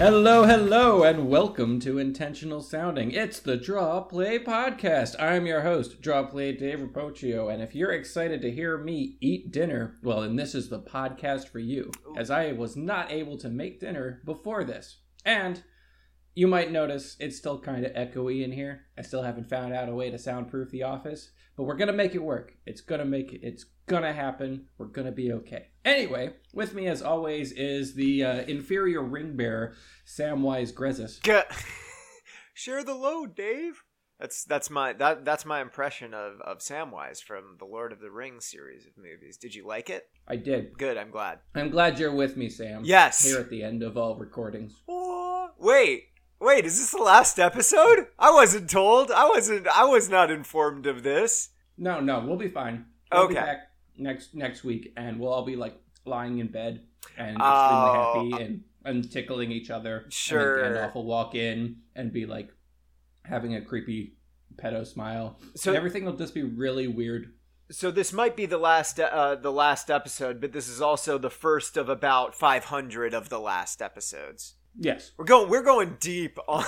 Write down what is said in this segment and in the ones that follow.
Hello, hello, and welcome to Intentional Sounding. It's the Draw Play Podcast. I'm your host, Draw Play Dave Rapocchio, and if you're excited to hear me eat dinner, well, then this is the podcast for you, as I was not able to make dinner before this. And you might notice it's still kind of echoey in here. I still haven't found out a way to soundproof the office, but we're gonna make it work. It's gonna make it. It's gonna happen. We're gonna be okay. Anyway, with me as always is the uh, inferior ring bearer, Samwise Grezis. G- Share the load, Dave. That's that's my that that's my impression of of Samwise from the Lord of the Rings series of movies. Did you like it? I did. Good. I'm glad. I'm glad you're with me, Sam. Yes. Here at the end of all recordings. Oh, wait, wait. Is this the last episode? I wasn't told. I wasn't. I was not informed of this. No, no, we'll be fine. We'll be Okay. back next next week, and we'll all be like lying in bed and Oh. extremely happy and and tickling each other. Sure. And Gandalf will walk in and be like having a creepy pedo smile. So and everything will just be really weird. so this might be the last uh, the last episode, but this is also the first of about 500 of the last episodes. Yes. We're going we're going deep on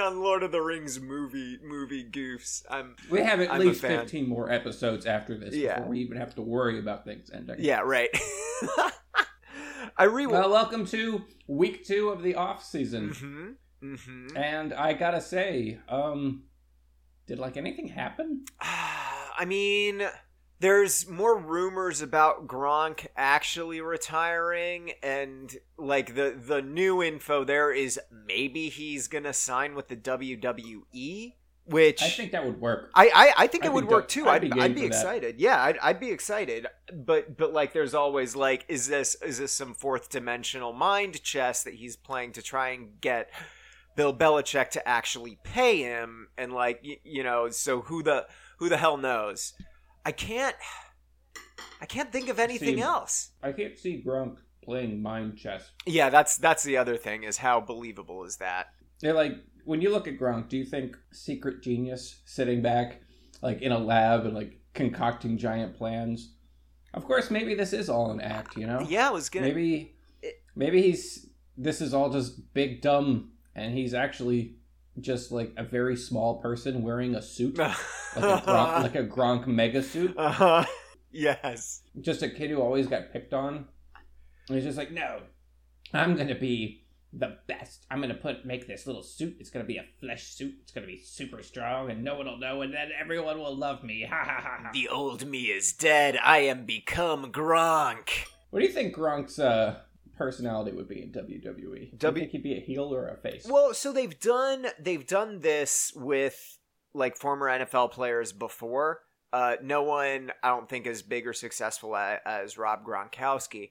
on, Lord of the Rings movie movie goofs. I'm We have at I'm least 15 more episodes after this Yeah. before we even have to worry about things ending. yeah right. I re Well, welcome to week two of the off season. hmm hmm And I gotta say, um, did like anything happen? I mean, there's more rumors about Gronk actually retiring, and like the the new info there is maybe he's gonna sign with the WWE, which I think that would work. I, I, I think I it would work too. I'd I'd, be I'd, be for that. excited. Yeah, I'd, I'd be excited. But but like, there's always like, is this is this some fourth dimensional mind chess that he's playing to try and get Bill Belichick to actually pay him? And like, y- you know, so who the who the hell knows? I can't. I can't think of anything See- else. I can't see Gronk playing mind chess. Yeah, that's that's the other thing is how believable is that? They're like, when you look at Gronk, do you think secret genius sitting back, like in a lab and like concocting giant plans? Of course, maybe this is all an act, you know? Yeah, I was gonna. Maybe, maybe he's this is all just big dumb, and he's actually just like a very small person wearing a suit, like a Gronk, like a Gronk mega suit. uh-huh. Yes. just a kid who always got picked on. And he's just like, no, I'm gonna be the best. I'm gonna put make this little suit. It's gonna be a flesh suit. It's gonna be super strong, and no one will know, and then everyone will love me. Ha ha ha ha. The old me is dead. I am become Gronk. What do you think Gronk's uh, personality would be in WWE? Do you W- think he'd be a heel or a face? Well, so they've done they've done this with like former NFL players before. Uh, no one, I don't think, as big or successful as, as Rob Gronkowski.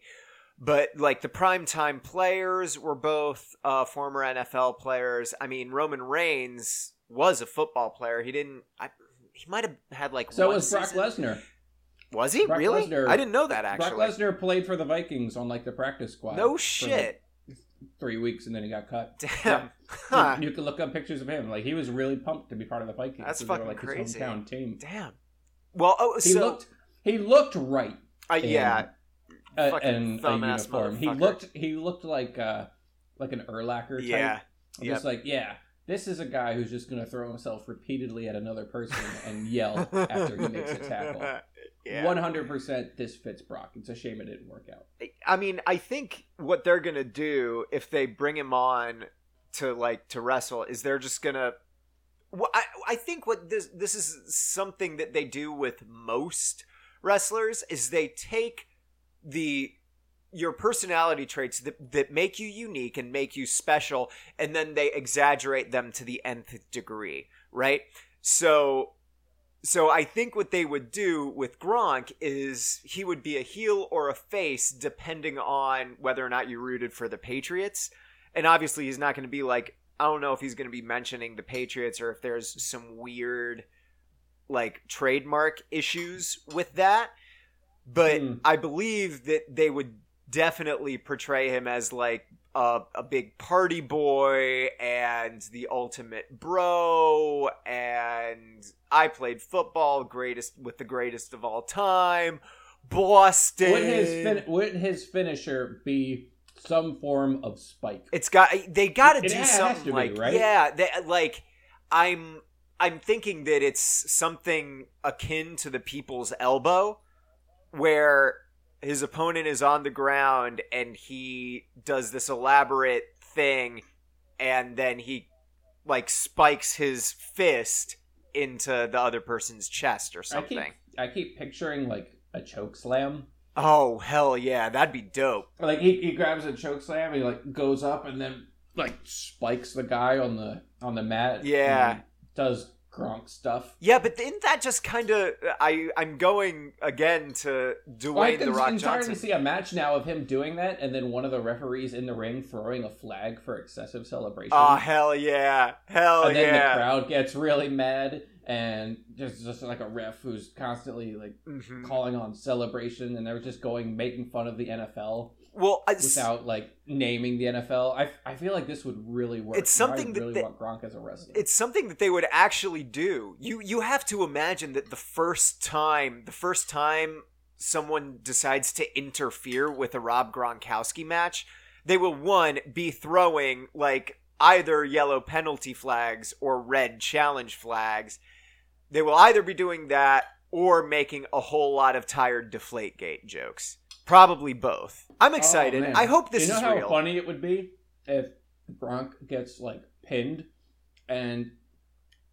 But like the primetime players were both uh, former NFL players. I mean, Roman Reigns was a football player. He didn't. I, he might have had like so one was Brock. Lesnar. Was he Brock really? Lesnar- I didn't know that actually. Brock Lesnar played for the Vikings on like the practice squad. no shit. like, three weeks, and then he got cut. Damn. Huh. You, you can look up pictures of him. Like he was really pumped to be part of the Vikings. That's they were, fucking like his crazy. hometown team. Damn. Well, oh, He so looked he looked right. uh, in, yeah, uh, fucking in a uniform. He looked he looked like uh like an Urlacher type. yeah. Yep. Just like yeah, this is a guy who's just gonna throw himself repeatedly at another person and yell after he makes a tackle. One hundred percent, this fits Brock. It's a shame it didn't work out. I mean, I think what they're gonna do if they bring him on to like to wrestle is they're just gonna. Well, I I think what this this is something that they do with most wrestlers is they take the your personality traits that, that make you unique and make you special and then they exaggerate them to the nth degree right so so I think what they would do with Gronk is he would be a heel or a face depending on whether or not you rooted for the Patriots. And obviously he's not going to be like I don't know if he's going to be mentioning the Patriots or if there's some weird like trademark issues with that. But Hmm. I believe that they would definitely portray him as like a, a big party boy and the ultimate bro and I played football greatest with the greatest of all time Boston Would his fin- would his finisher be some form of spike. It's got they got to do something to be, like right? yeah, they, like I'm I'm thinking that it's something akin to the people's elbow where his opponent is on the ground and he does this elaborate thing and then he like spikes his fist into the other person's chest or I keep something. I keep picturing like a choke slam. Oh hell yeah, that'd be dope. Like he, he grabs a choke slam, he like goes up and then like spikes the guy on the on the mat. Yeah. and does Gronk stuff. Yeah, but isn't that just kind of I I'm going again to Well, I Dwayne the Rock Johnson. see a match now of him doing that, and then one of the referees in the ring throwing a flag for excessive celebration. Oh hell yeah, hell yeah. and then the crowd gets really mad, and there's just like a ref who's constantly like Mhm. calling on celebration, and they're just going making fun of the NFL Well, I, without like naming the NFL. I, I feel like this would really work. It's something I that really they- want Gronk as a wrestler. it's something that they would actually do. You you have to imagine that the first time, the first time someone decides to interfere with a Rob Gronkowski match, they will one be throwing like either yellow penalty flags or red challenge flags. They will either be doing that or making a whole lot of tired deflategate jokes. Probably both. I'm oh, excited. Oh. I hope this is real. You know is how real. funny it would be if Gronk gets like pinned and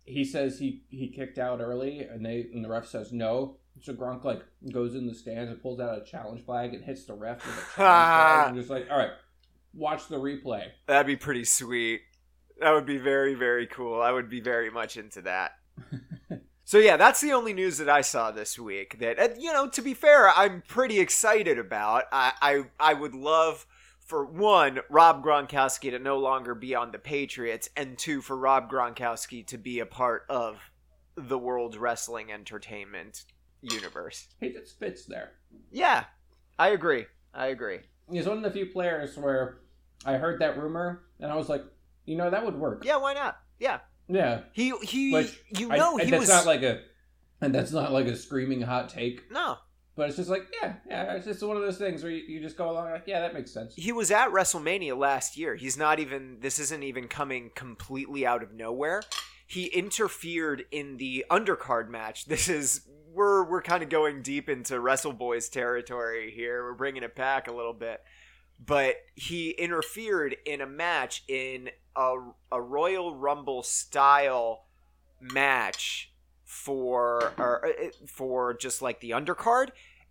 he says he he kicked out early and they and the ref says no. So Gronk like goes in the stands and pulls out a challenge flag and hits the ref with a challenge flag and just like, all right, watch the replay. That'd be pretty sweet. That would be very, very cool. I would be very much into that. so yeah, that's the only news that I saw this week. That you know, to be fair, I'm pretty excited about. I I, I would love for one Rob Gronkowski to no longer be on the Patriots, and two for Rob Gronkowski to be a part of the World Wrestling Entertainment universe. He just fits there. Yeah, I agree. I agree. He's one of the few players where I heard that rumor and I was like, you know, that would work. Yeah, why not? Yeah, Yeah. he he. Which you I- know, and he that's was not like a and that's not like a screaming hot take. no. But it's just like, yeah, yeah, it's just one of those things where you, you just go along like, yeah, that makes sense. he was at WrestleMania last year. He's not even this isn't even coming completely out of nowhere. He interfered in the undercard match. This is we're we're kind of going deep into Wrestle Boys territory here. We're bringing it back a little bit. But he interfered in a match in a, a Royal Rumble style match for or uh, for just like the undercard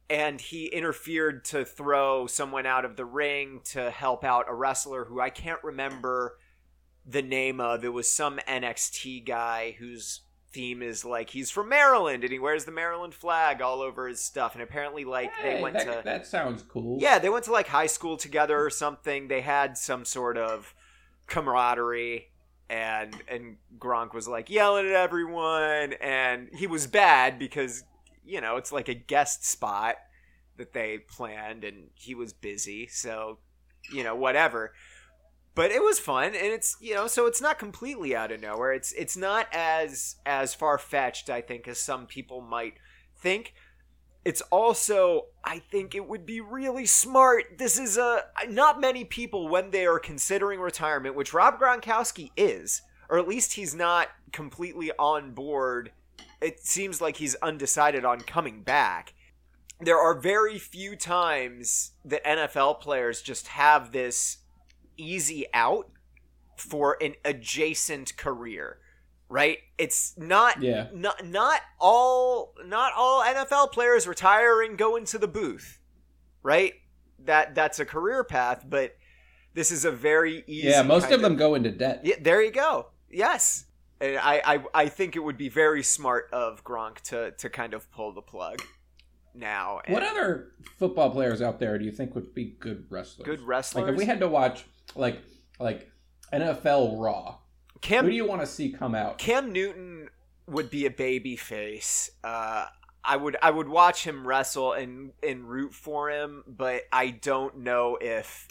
and he interfered to throw someone out of the ring to help out a wrestler who I can't remember the name of. It was some NXT guy whose theme is like he's from Maryland and he wears the Maryland flag all over his stuff. And apparently, like Hey, they went that, to that sounds cool. yeah, they went to like high school together or something. They had some sort of camaraderie and and Gronk was like yelling at everyone and he was bad because you know, it's like a guest spot that they planned and he was busy, so you know, whatever. But it was fun and it's, you know, so it's not completely out of nowhere. It's it's not as as far-fetched I think as some people might think it's also i think it would be really smart this is a not many people when they are considering retirement which rob gronkowski is or at least he's not completely on board it seems like he's undecided on coming back there are very few times that nfl players just have this easy out for an adjacent career right it's not Yeah. not not all not all NFL players retire and go into the booth, right? That that's a career path, but this is a very easy. Yeah, most of them go into debt. Yeah, there you go. Yes, and I, I I think it would be very smart of Gronk to to kind of pull the plug now. And What other football players out there do you think would be good wrestlers? good wrestlers? Like if we had to watch like like NFL Raw, Cam who do you want to see come out? Cam Newton would be a baby face. Uh, I would I would watch him wrestle and and root for him, but I don't know if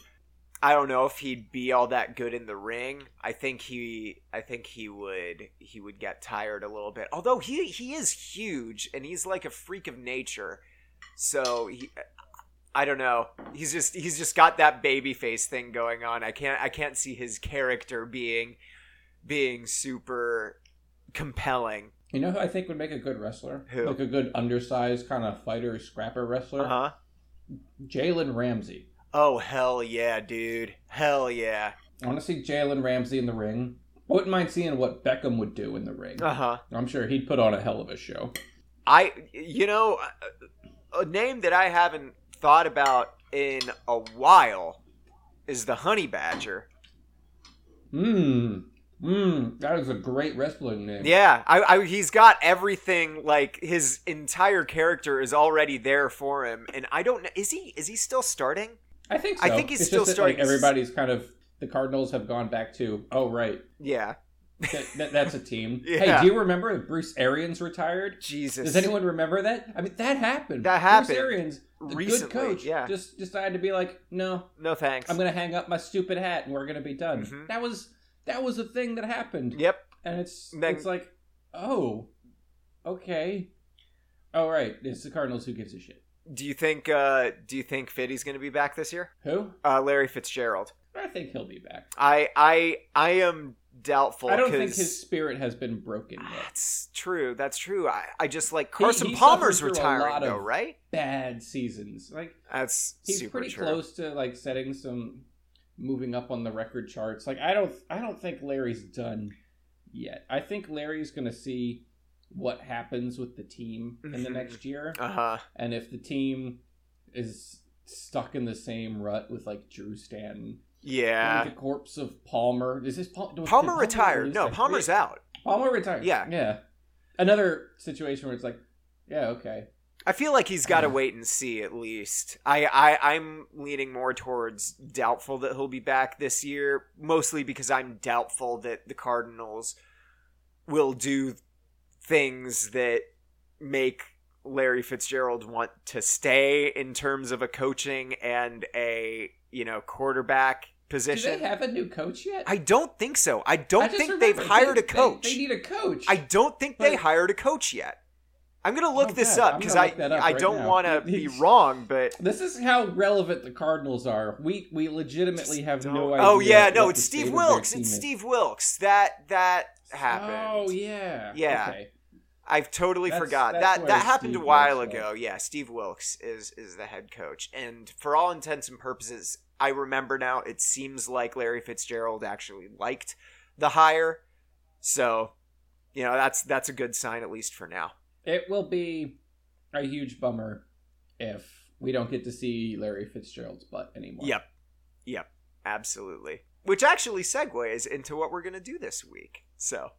I don't know if he'd be all that good in the ring. I think he I think he would he would get tired a little bit. Although he he is huge and he's like a freak of nature. So he I don't know. He's just he's just got that baby face thing going on. I can't I can't see his character being being super compelling. You know who I think would make a good wrestler? Who? Like a good undersized kind of fighter, scrapper wrestler? Uh huh. Jalen Ramsey. Oh hell yeah, dude. Hell yeah. I want to see Jalen Ramsey in the ring. I wouldn't mind seeing what Beckham would do in the ring. Uh huh. I'm sure he'd put on a hell of a show. I you know a name that I haven't thought about in a while is the Honey Badger. Mmm. Mmm. That is a great wrestling name. Yeah, I, I he's got everything. Like his entire character is already there for him, and I don't know. Is he is he still starting? I think so. I think he's It's still just that, starting Like, everybody's kind of. The Cardinals have gone back to, oh, right. Yeah. That, that, that's a team. Yeah. Hey, do you remember that Bruce Arians retired? Jesus. Does anyone remember that? I mean, that happened. That happened Bruce Arians, the recently, good coach, yeah. just decided to be like, no, No thanks. I'm gonna hang up my stupid hat and we're gonna be done. Mhm. That was that was a thing that happened. Yep. And it's Then- it's like, oh, okay, oh right, it's the Cardinals. Who gives a shit? Do you think? uh Do you think Fiddy's going to be back this year? Who? Uh Larry Fitzgerald. I think he'll be back. I I I am doubtful. I don't think his spirit has been broken yet. That's true. That's true. I, I just like Carson he Palmer's suffered a retiring though, right? Bad seasons, like That's he's pretty true. close to like setting some moving up on the record charts. Like I don't I don't think Larry's done yet. I think Larry's going to see what happens with the team in the Mhm. next year Uh huh. and if the team is stuck in the same rut with like Drew Stanton, Yeah. the corpse of Palmer. Is this Pal- was- Palmer retired. No, that? Palmer's Yeah, out. Palmer retired. Yeah. yeah. Another situation where it's like, yeah, okay. I feel like he's got to wait and see at least. I, I I'm leaning more towards doubtful that he'll be back this year, mostly because I'm doubtful that the Cardinals will do things that make Larry Fitzgerald want to stay in terms of a coaching and a you know quarterback Do position. they have a new coach yet? I don't think so. I don't I think they've hired they- a coach. They, they need a coach. I don't think they hired a coach yet. I'm gonna look Oh, this God, up because I up I right don't want to be wrong, but This is how relevant the Cardinals are. We we legitimately have no idea. Oh yeah, no, it's Steve state of their Wilkes. It's. Steve Wilkes. That that happened. Oh yeah. Yeah. Okay. I've totally That's- forgot that's that that happened Steve a while Wilkes ago. Yeah, Steve Wilkes is is the head coach, and for all intents and purposes, I remember now. It seems like Larry Fitzgerald actually liked the hire, so you know that's that's a good sign at least for now. It will be a huge bummer if we don't get to see Larry Fitzgerald's butt anymore. Yep, yep, absolutely. Which actually segues into what we're gonna do this week. So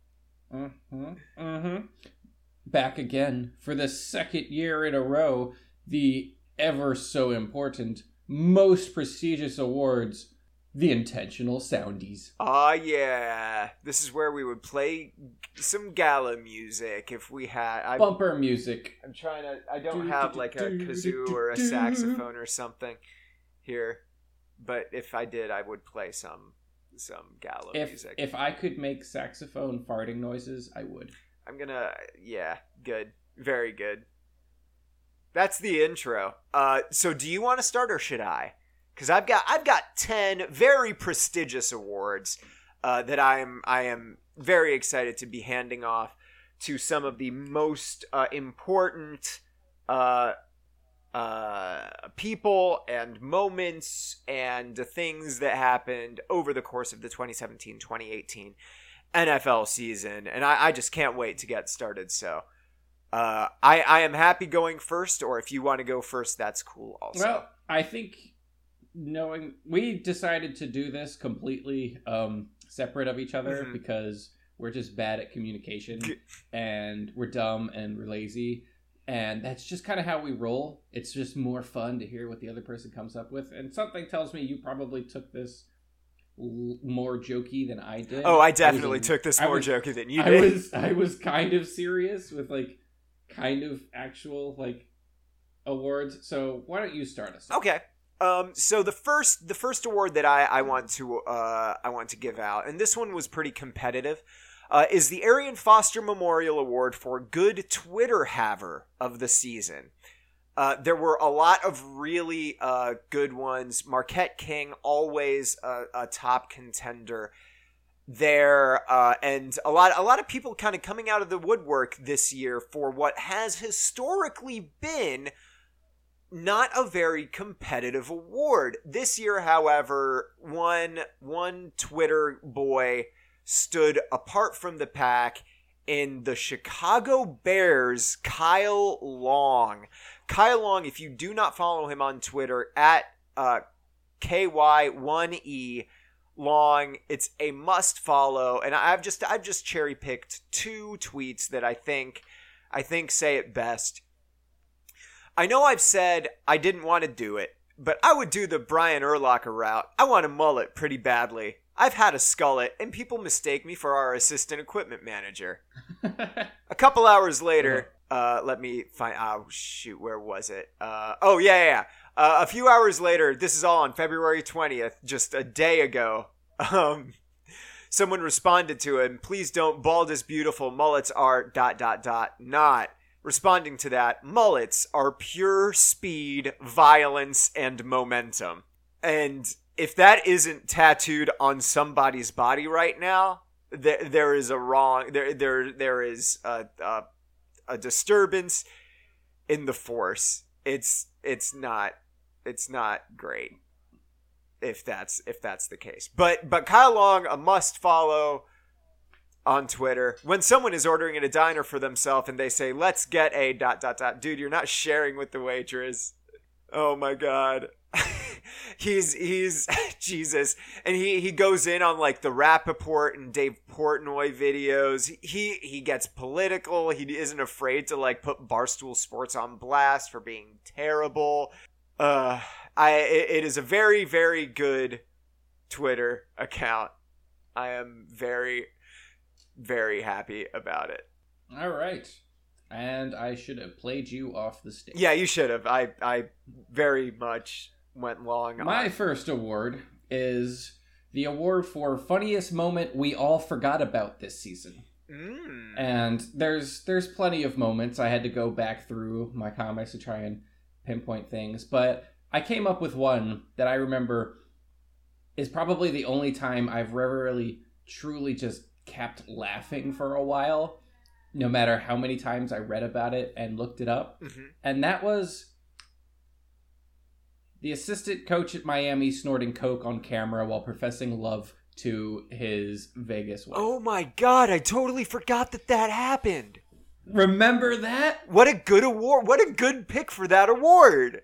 Mm-hmm. Mm-hmm. Back again for the second year in a row, the ever so important, most prestigious awards, the Intentional Soundies. Ah, yeah. This is where we would play some gala music if we had. I, Bumper music. I'm trying to. I don't Do, have do, like a kazoo do, or a do. saxophone or something here, but if I did, I would play some some gala If music. if I could make saxophone farting noises, I would. I'm gonna. Yeah, good, very good. That's the intro. Uh, so do you want to start or should I? Because I've got I've got ten very prestigious awards uh, that I'm I am very excited to be handing off to some of the most uh, important uh, uh, people and moments and things that happened over the course of the 2017-2018 NFL season, and I, I just can't wait to get started. So, uh, I I am happy going first, or if you want to go first, that's cool. Also, Well, I think knowing we decided to do this completely um, separate of each other Mhm. because we're just bad at communication and we're dumb and we're lazy. And that's just kind of how we roll. It's just more fun to hear what the other person comes up with. And something tells me you probably took this l- more jokey than I did. oh, I was definitely a- took this I more was- jokey than you did I was I was kind of serious with like kind of actual like awards. So why don't you start us? Okay. Um, so the first the first award that I, I want to uh, I want to give out, and this one was pretty competitive, uh, is the Arian Foster Memorial Award for Good Twitter Haver of the Season. Uh, there were a lot of really uh, good ones. Marquette King, always a, a top contender there, uh, and a lot, a lot of people kind of coming out of the woodwork this year for what has historically been not a very competitive award. This year, however, one one Twitter boy stood apart from the pack in the Chicago Bears, Kyle Long. Kyle Long, if you do not follow him on Twitter at uh, KY1E Long, it's a must follow. And I've just I've just cherry picked two tweets that I think I think say it best. I know I've said I didn't want to do it, but I would do the Brian Urlacher route. I want a mullet pretty badly. I've had a skullet, and people mistake me for our assistant equipment manager. a couple hours later, uh, let me find. Oh shoot, where was it? Uh, oh yeah, yeah. yeah. Uh, a few hours later, this is all on February twentieth, just a day ago. Um, someone responded to him. Please don't. Bald is beautiful. Mullets are dot dot dot not. Responding to that, mullets are pure speed, violence, and momentum. And if that isn't tattooed on somebody's body right now, there there is a wrong there there there is a, a a disturbance in the force. It's it's not it's not great if that's if that's the case. But but Kyle Long a must follow on Twitter. When someone is ordering at a diner for themselves and they say, "Let's get a dot dot dot," dude, you're not sharing with the waitress. Oh my god. He's he's Jesus, and he he goes in on like the Rapaport and Dave Portnoy videos. He he gets political. He isn't afraid to like put Barstool Sports on blast for being terrible. Uh, I it, it is a very very good Twitter account. I am very very happy about it. All right. And I should have played you off the stage. Yeah, you should have. I I very much went long. My on. first award is the award for funniest moment we all forgot about this season. Mm. And there's there's plenty of moments. I had to go back through my comics to try and pinpoint things, but I came up with one that I remember is probably the only time I've really truly just kept laughing for a while, no matter how many times I read about it and looked it up. Mhm. And that was the assistant coach at Miami snorting coke on camera while professing love to his Vegas wife. Oh my god, I totally forgot that that happened. Remember that? What a good award. What a good pick for that award.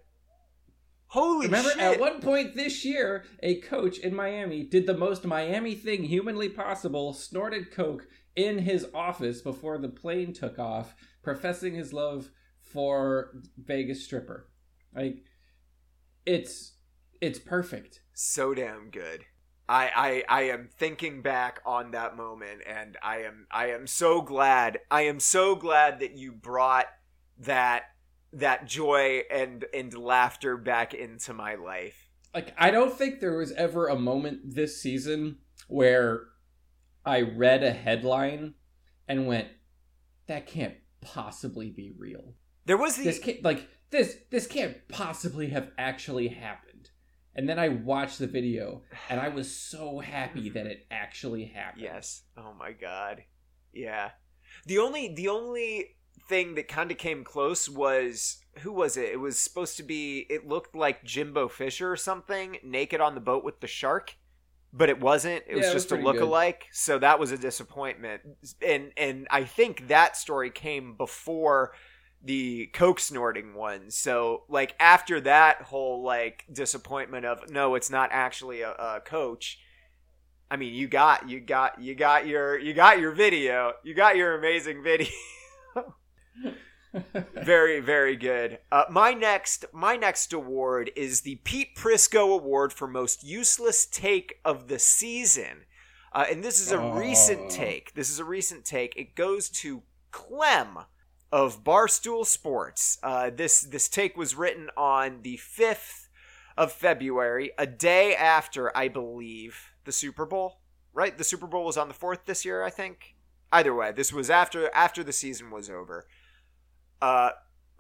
Holy Remember, shit. at one point this year, a coach in Miami did the most Miami thing humanly possible, snorted coke in his office before the plane took off, professing his love for Vegas stripper. Like, it's it's perfect. so damn good. I, I I am thinking back on that moment and I am I am so glad. I am so glad that you brought that that joy and and laughter back into my life. Like, I don't think there was ever a moment this season where I read a headline and went, "That can't possibly be real." There was the this can't like this this can't possibly have actually happened and then i watched the video and i was so happy that it actually happened Yes. Oh my god. Yeah. The only the only thing that kind of came close was who was it? It was supposed to be it looked like Jimbo Fisher or something naked on the boat with the shark, but it wasn't. It was Yeah, it was just a look-alike. So that was a disappointment. And and I think that story came before the coke snorting one. So like after that whole like disappointment of no, it's not actually a, a coach. I mean, you got you got you got your you got your video. You got your amazing video. very very good. Uh, my next my next award is the Pete Prisco Award for most useless take of the season. Uh, and this is a Oh. recent take. This is a recent take. It goes to Clem of Barstool Sports. Uh, this this take was written on the fifth of February, a day after I believe the Super Bowl. Right, the Super Bowl was on the fourth this year, I think. Either way, this was after after the season was over. Uh,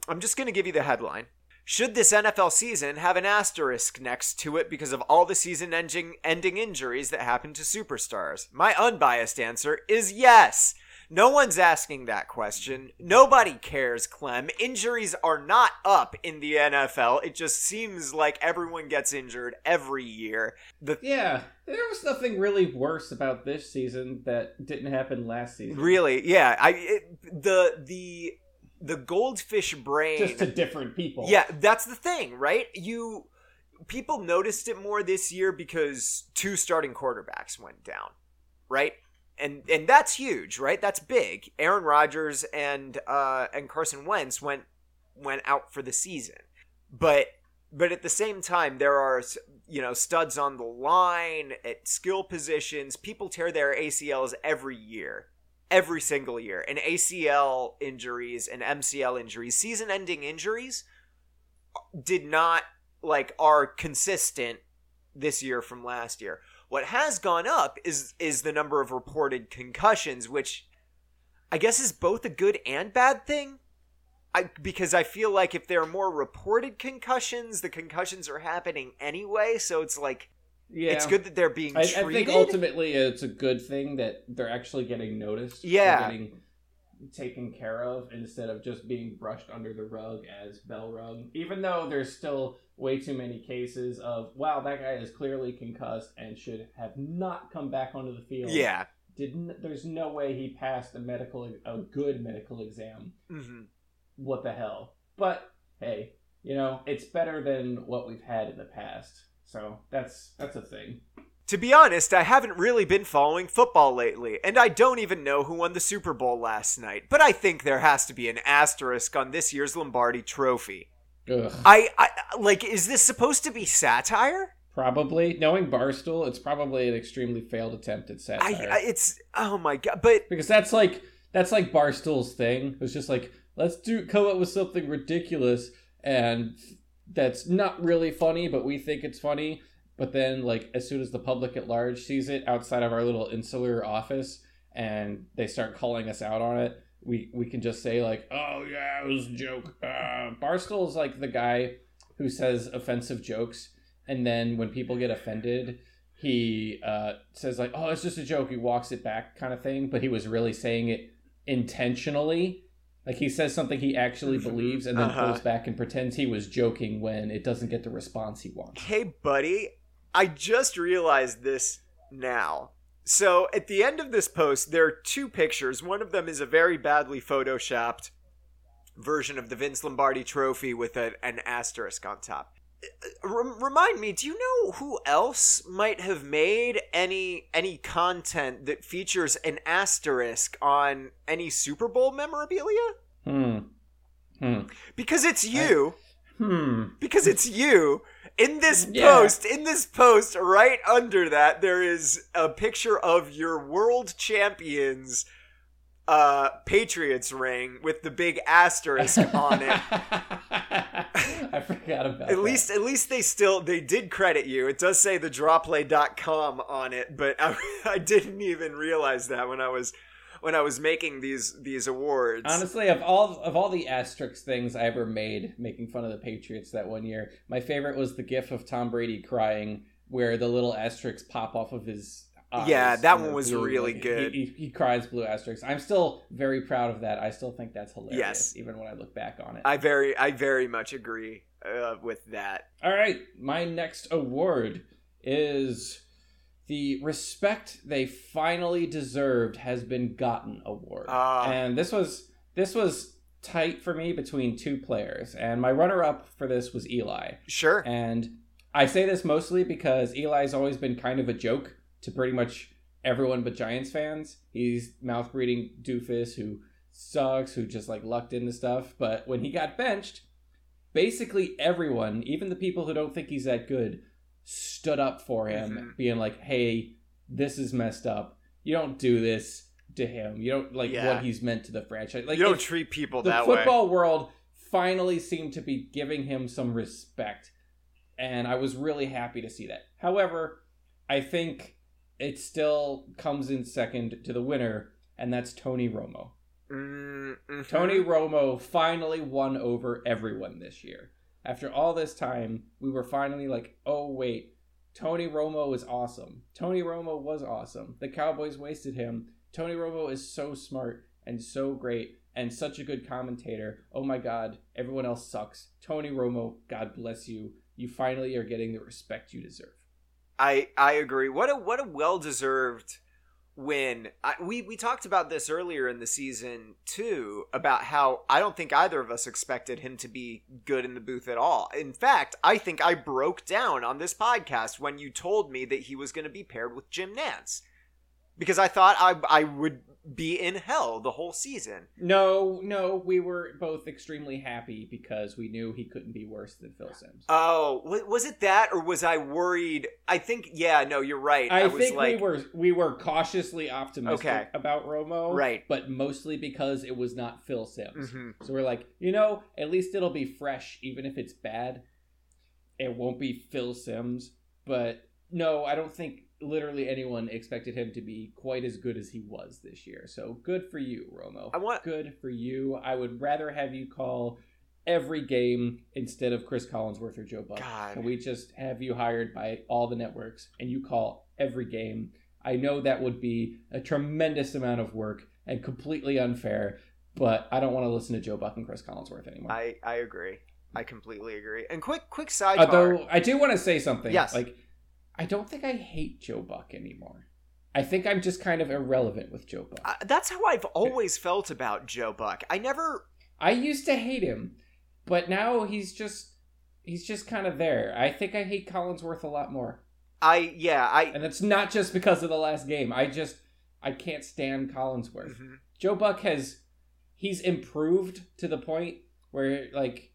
I'm just gonna give you the headline. should this NFL season have an asterisk next to it because of all the season ending ending injuries that happened to superstars? My unbiased answer is yes. No one's asking that question. Nobody cares, Clem. Injuries are not up in the NFL. It just seems like everyone gets injured every year. The Yeah, there was nothing really worse about this season that didn't happen last season. really, yeah, I it, the the the goldfish brain Just to different people. Yeah, that's the thing, right? You people noticed it more this year because two starting quarterbacks went down, right? And and that's huge, right? That's big. Aaron Rodgers and uh and Carson Wentz went went out for the season. But but at the same time there are you know studs on the line at skill positions. People tear their ACLs every year every single year. And ACL injuries and MCL injuries, season ending injuries, did not like are consistent this year from last year. What has gone up is is the number of reported concussions, which I guess is both a good and bad thing. I because I feel like if there are more reported concussions, the concussions are happening anyway, so it's like yeah. it's good that they're being I, I think ultimately it's a good thing that they're actually getting noticed. Yeah. getting taken care of instead of just being brushed under the rug as bell rung. Even though there's still way too many cases of wow, that guy is clearly concussed and should have not come back onto the field. yeah. Didn't there's no way he passed a medical a good medical exam. hmm What the hell? But hey, you know, it's better than what we've had in the past. So that's that's a thing. To be honest, I haven't really been following football lately, and I don't even know who won the Super Bowl last night. But I think there has to be an asterisk on this year's Lombardi Trophy. Ugh. I, I like, is this supposed to be satire? Probably knowing Barstool, it's probably an extremely failed attempt at I, satire. I it's oh my god, but because that's like that's like Barstool's thing. It was just like let's do come up with something ridiculous and that's not really funny, but we think it's funny. But then, like as soon as the public at large sees it outside of our little insular office, and they start calling us out on it, we we can just say like, "Oh yeah, it was a joke." Uh, Barstool's like the guy who says offensive jokes, and then when people get offended, he uh, says like, "Oh, it's just a joke." He walks it back, kind of thing. But he was really saying it intentionally. Like he says something he actually believes, and then Uh-huh. pulls back and pretends he was joking when it doesn't get the response he wants. hey, buddy, I just realized this now. So at the end of this post, there are two pictures. One of them is a very badly photoshopped version of the Vince Lombardi Trophy with a, an asterisk on top. Remind me, do you know who else might have made any any content that features an asterisk on any Super Bowl memorabilia? Hmm. Hmm. Because it's you. Hmm. because it's you in this Yeah. post in this post right under that there is a picture of your world champions uh patriots ring with the big asterisk on it I forgot about at that. least at least they still they did credit you it does say the drawplay.com on it but I, I didn't even realize that when i was when i was making these these awards Honestly, of all of all the asterisk things I ever made, making fun of the Patriots that one year, my favorite was the gif of Tom Brady crying, where the little asterisks pop off of his. Eyes Yeah, that one was blue, really like, good. He, he, he cries blue asterisks. I'm still very proud of that. I still think that's hilarious, Yes. even when I look back on it. i very i very much agree uh, with that All right, my next award is the respect they finally deserved has been gotten award. Ah. and this was this was tight for me between two players, and my runner up for this was Eli. sure And I say this mostly because Eli's always been kind of a joke to pretty much everyone but Giants fans. He's mouth breathing doofus who sucks, who just like lucked into stuff. But when he got benched, basically everyone, even the people who don't think he's that good, stood up for him, Mhm. being like, "Hey, this is messed up. You don't do this to him. You don't like Yeah. what he's meant to the franchise. Like you don't treat people the that way. The football world finally seemed to be giving him some respect and i was really happy to see that however i think it still comes in second to the winner and that's tony romo Mm, mhm. tony romo finally won over everyone this year After all this time, we were finally like, oh wait, Tony Romo is awesome. Tony Romo was awesome. The Cowboys wasted him. Tony Romo is so smart and so great and such a good commentator. Oh my god, everyone else sucks. Tony Romo, God bless you. You finally are getting the respect you deserve. I I agree. What a what a well deserved win. I, we we talked about this earlier in the season too about how I don't think either of us expected him to be good in the booth at all. In fact, I think I broke down on this podcast when you told me that he was going to be paired with Jim Nantz because I thought I I would be in hell the whole season. No, no, we were both extremely happy because we knew he couldn't be worse than Phil Simms. Oh, was it that, or was I worried? I think, yeah, no, you're right. I, I think like, we were we were cautiously optimistic Okay. about Romo, Right. But mostly because it was not Phil Simms. Mhm. So we're like, you know, at least it'll be fresh, even if it's bad. It won't be Phil Simms, but no, I don't think literally anyone expected him to be quite as good as he was this year. So good for you, Romo. I want- good for you. I would rather have you call every game instead of Chris Collinsworth or Joe Buck. God. Can we just have you hired by all the networks and you call every game? I know that would be a tremendous amount of work and completely unfair, but I don't want to listen to Joe Buck and Chris Collinsworth anymore. I I agree. I completely agree. And quick quick sidebar. Although I do want to say something. Yes. Like, I don't think I hate Joe Buck anymore. I think I'm just kind of irrelevant with Joe Buck. Uh, that's how I've always felt about Joe Buck. I never. I used to hate him, but now he's just he's just kind of there. I think I hate Collinsworth a lot more. I yeah. I. And it's not just because of the last game. I just I can't stand Collinsworth. Mhm. Joe Buck has he's improved to the point where like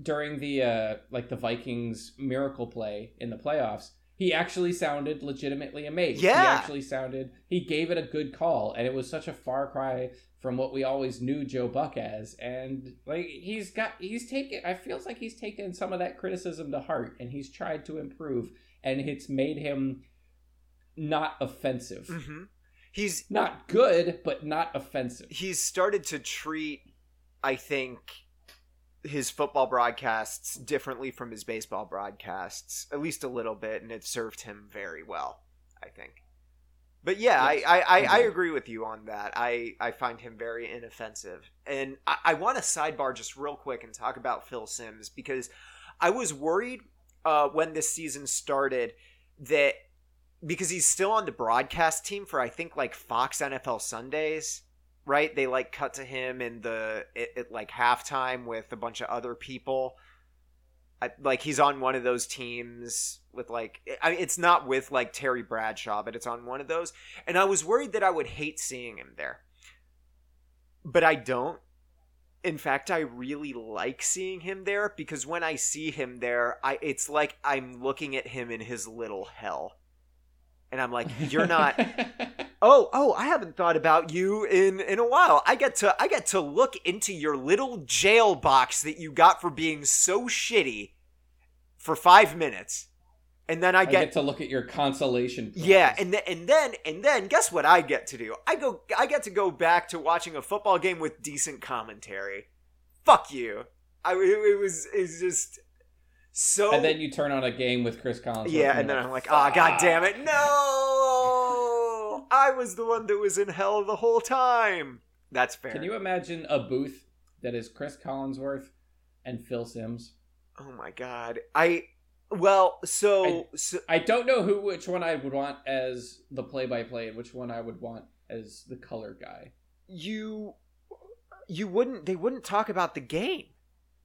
during the uh like the Vikings miracle play in the playoffs, he actually sounded legitimately amazed. Yeah. He actually sounded he gave it a good call and it was such a far cry from what we always knew Joe Buck as and like he's got he's taken I feels like he's taken some of that criticism to heart and he's tried to improve and it's made him not offensive. Mhm. He's Not good, but not offensive. he's started to treat. I think his football broadcasts differently from his baseball broadcasts, at least a little bit, and it served him very well. I think. But yeah, Yes, I, I, I, I agree. agree with you on that. I, I find him very inoffensive. And I, I want to sidebar just real quick and talk about Phil Simms because I was worried uh, when this season started that because he's still on the broadcast team for I think like Fox NFL Sundays, right? They like cut to him in the at, at like halftime with a bunch of other people. I, like he's on one of those teams with like I it's not with like Terry Bradshaw, but it's on one of those. And I was worried that I would hate seeing him there, but I don't. In fact, I really like seeing him there because when I see him there, I it's like I'm looking at him in his little hell. And I'm like, you're not Oh, oh, I haven't thought about you in in a while. I get to I get to look into your little jail box that you got for being so shitty for 5 minutes. And then I I get, get to look at your consolation. prize. yeah, and then and then and then guess what I get to do? I go I get to go back to watching a football game with decent commentary. Fuck you. I it, it was it's just so and then you turn on a game with Chris Collins. yeah, and then I'm like, ah, god damn it, no! I was the one that was in hell the whole time. That's fair. Can you imagine a booth that is Chris Collinsworth and Phil Simms? Oh my god, I. Well, so, I- so I don't know who which one I would want as the play-by-play and which one I would want as the color guy. you you wouldn't they wouldn't talk about the game.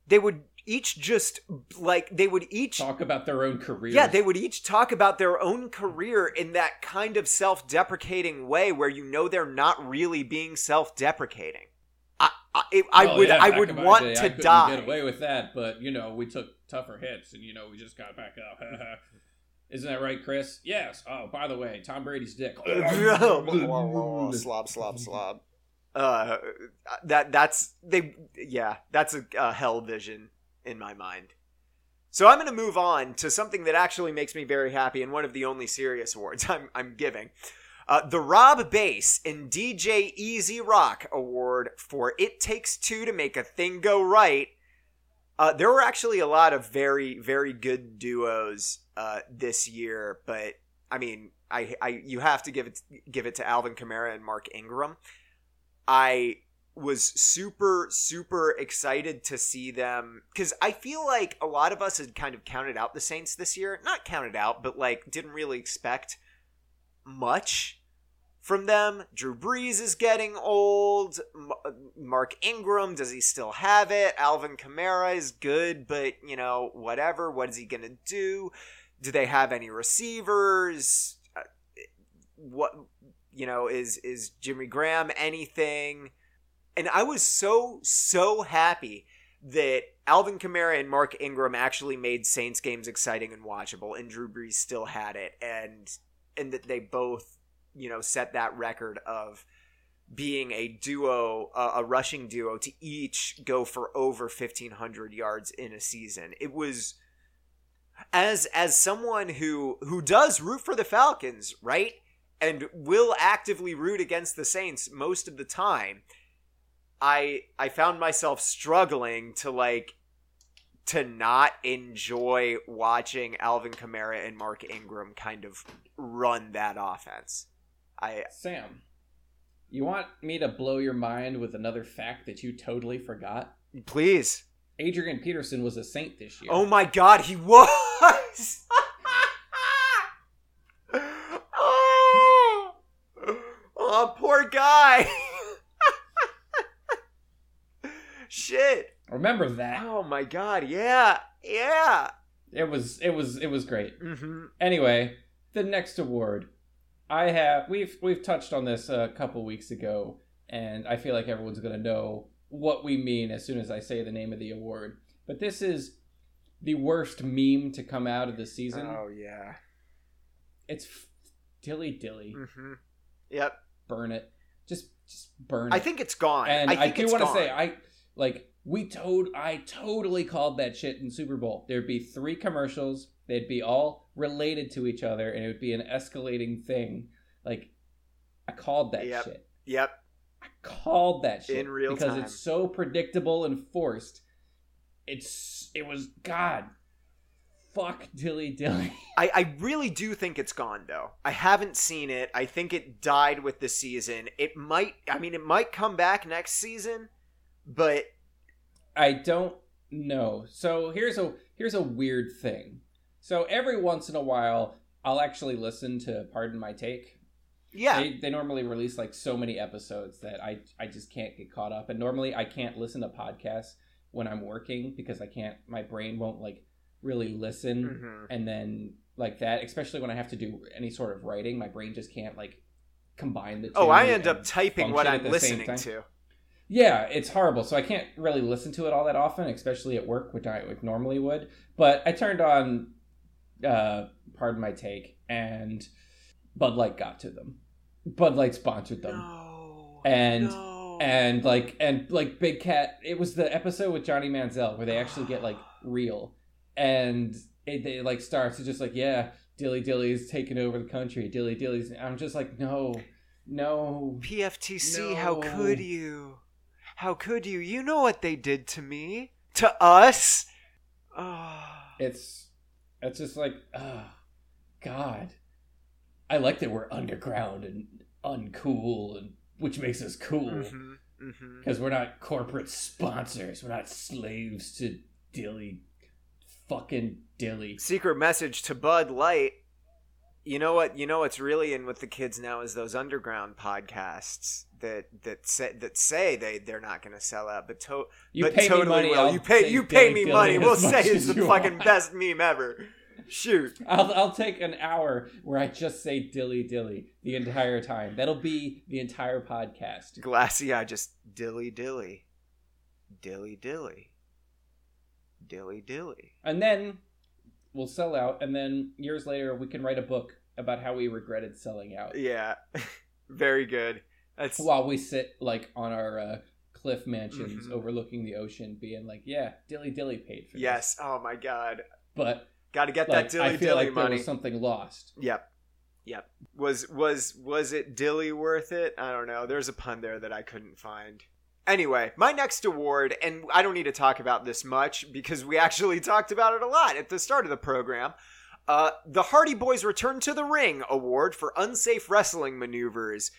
They would each just like they would each Talk about their own career. Yeah, they would each talk about their own career in that kind of self-deprecating way where you know they're not really being self-deprecating. I I, I Oh, would yeah, I would want day, to couldn't die. Get away with that, but you know we took tougher hits, and you know we just got back up. Isn't that right, Chris? Yes. Oh, by the way, Tom Brady's dick. slob, slob, slob. Uh, that that's they. Yeah, that's a, a hell vision in my mind. So I'm going to move on to something that actually makes me very happy, and one of the only serious awards I'm I'm giving. Uh, the Rob Base and DJ E-Z Rock Award for "It Takes Two to Make a Thing Go Right." Uh, there were actually a lot of very, very good duos uh, this year, but I mean, I, I, you have to give it, give it to Alvin Kamara and Mark Ingram. I was super, super excited to see them because I feel like a lot of us had kind of counted out the Saints this year. Not counted out, but like didn't really expect much from them. Drew Brees is getting old. Mark Ingram, does he still have it? Alvin Kamara is good, but, you know, whatever. What is he going to do? Do they have any receivers? Uh, what, you know, is, is Jimmy Graham anything? And I was so, so happy that Alvin Kamara and Mark Ingram actually made Saints games exciting and watchable, and Drew Brees still had it, and and that they both you know set that record of being a duo uh, a rushing duo to each go for over 1500 yards in a season. It was as as someone who who does root for the falcons right and will actively root against the saints most of the time i i found myself struggling to like to not enjoy watching Alvin Kamara and Mark Ingram kind of run that offense. I Sam, you want me to blow your mind with another fact that you totally forgot? Please. Adrian Peterson was a saint this year. Oh my god, he was. oh. oh, poor guy. Shit. Remember that? Oh my god, yeah. Yeah. It was it was it was great. Mm-hmm. Anyway, the next award I have we've we've touched on this a couple weeks ago, and I feel like everyone's gonna know what we mean as soon as I say the name of the award. But this is the worst meme to come out of the season. Oh yeah, it's dilly dilly. Mm-hmm. Yep, burn it. Just just burn. It. I think it's gone. And I, I do want to say I like we told I totally called that shit in Super Bowl. There'd be three commercials. They'd be all related to each other, and it would be an escalating thing. Like I called that Yep. shit. Yep. I called that shit In real because time. it's so predictable and forced. It's it was God. Fuck dilly dilly. I, I really do think it's gone though. I haven't seen it. I think it died with the season. It might I mean it might come back next season, but I don't know. So here's a here's a weird thing. So every once in a while, I'll actually listen to Pardon My Take. yeah. They, they normally release like so many episodes that I I just can't get caught up. And normally I can't listen to podcasts when I'm working because I can't. My brain won't like really listen Mhm. and then like that. Especially when I have to do any sort of writing, my brain just can't like combine the two. Oh, I end up typing what I'm at the same listening to. Yeah, it's horrible. So I can't really listen to it all that often, especially at work, which I would normally would. But I turned on, uh, pardon my take, and Bud Light got to them. Bud Light sponsored them, No. And- no. and like and like Big Cat. It was the episode with Johnny Manziel where they actually get like real, and it, it like starts. It's just like yeah, Dilly Dilly's taking over the country. Dilly Dilly's. I'm just like no, no. PFTC, how could you? How could you? You know what they did to me? To us? Oh. it's it's just like oh god i like that we're underground and uncool and which makes us cool Mhm, mhm. because we're not corporate sponsors we're not slaves to dilly fucking dilly Secret message to Bud Light. You know what? You know what's really in with the kids now is those underground podcasts that that say that say they they're not going to sell out, but to, you but pay totally me money will. I'll you pay you pay me money. We'll say it's the fucking want. best meme ever. Shoot. I'll, I'll take an hour where I just say dilly dilly the entire time. That'll be the entire podcast. Glassy eye just dilly dilly. Dilly dilly. Dilly dilly. And then we'll sell out, and then years later we can write a book about how we regretted selling out. Yeah. Very good. That's While we sit like on our uh, cliff mansions Mhm. overlooking the ocean, being like, "Yeah, Dilly Dilly paid for this." yes. Oh my god. but Got to get like, that dilly I feel dilly like there money. was something lost. Yep. Yep. Was was was it dilly worth it? I don't know. There's a pun there that I couldn't find. Anyway, my next award, and I don't need to talk about this much because we actually talked about it a lot at the start of the program. Uh, the Hardy Boys Return to the Ring Award for Unsafe Wrestling Maneuvers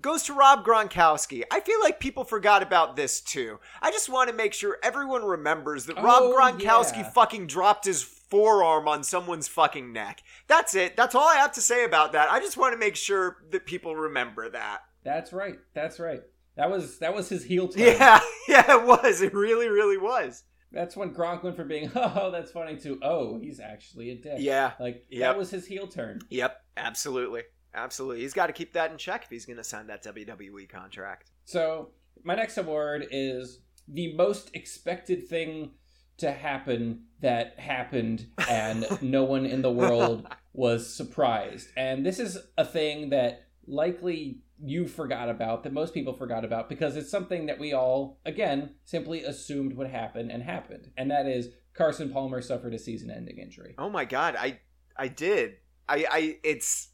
goes to Rob Gronkowski. I feel like people forgot about this too. I just want to make sure everyone remembers that Rob Oh, Gronkowski yeah. fucking dropped his forearm on someone's fucking neck. That's it. That's all I have to say about that. I just want to make sure that people remember that. That's right. That's right. That was that was his heel turn. Yeah, yeah, it was. It really, really was. That's when Gronk went from being oh that's funny to oh he's actually a dick. Yeah. Like Yep. that was his heel turn. Yep. Absolutely. Absolutely. He's got to keep that in check if he's going to sign that WWE contract. So my next award is the most expected thing to happen that happened and no one in the world was surprised. And this is a thing that likely you forgot about, that most people forgot about, because it's something that we all, again, simply assumed would happen and happened. And that is Carson Palmer suffered a season ending injury. Oh my god, I I did. I I it's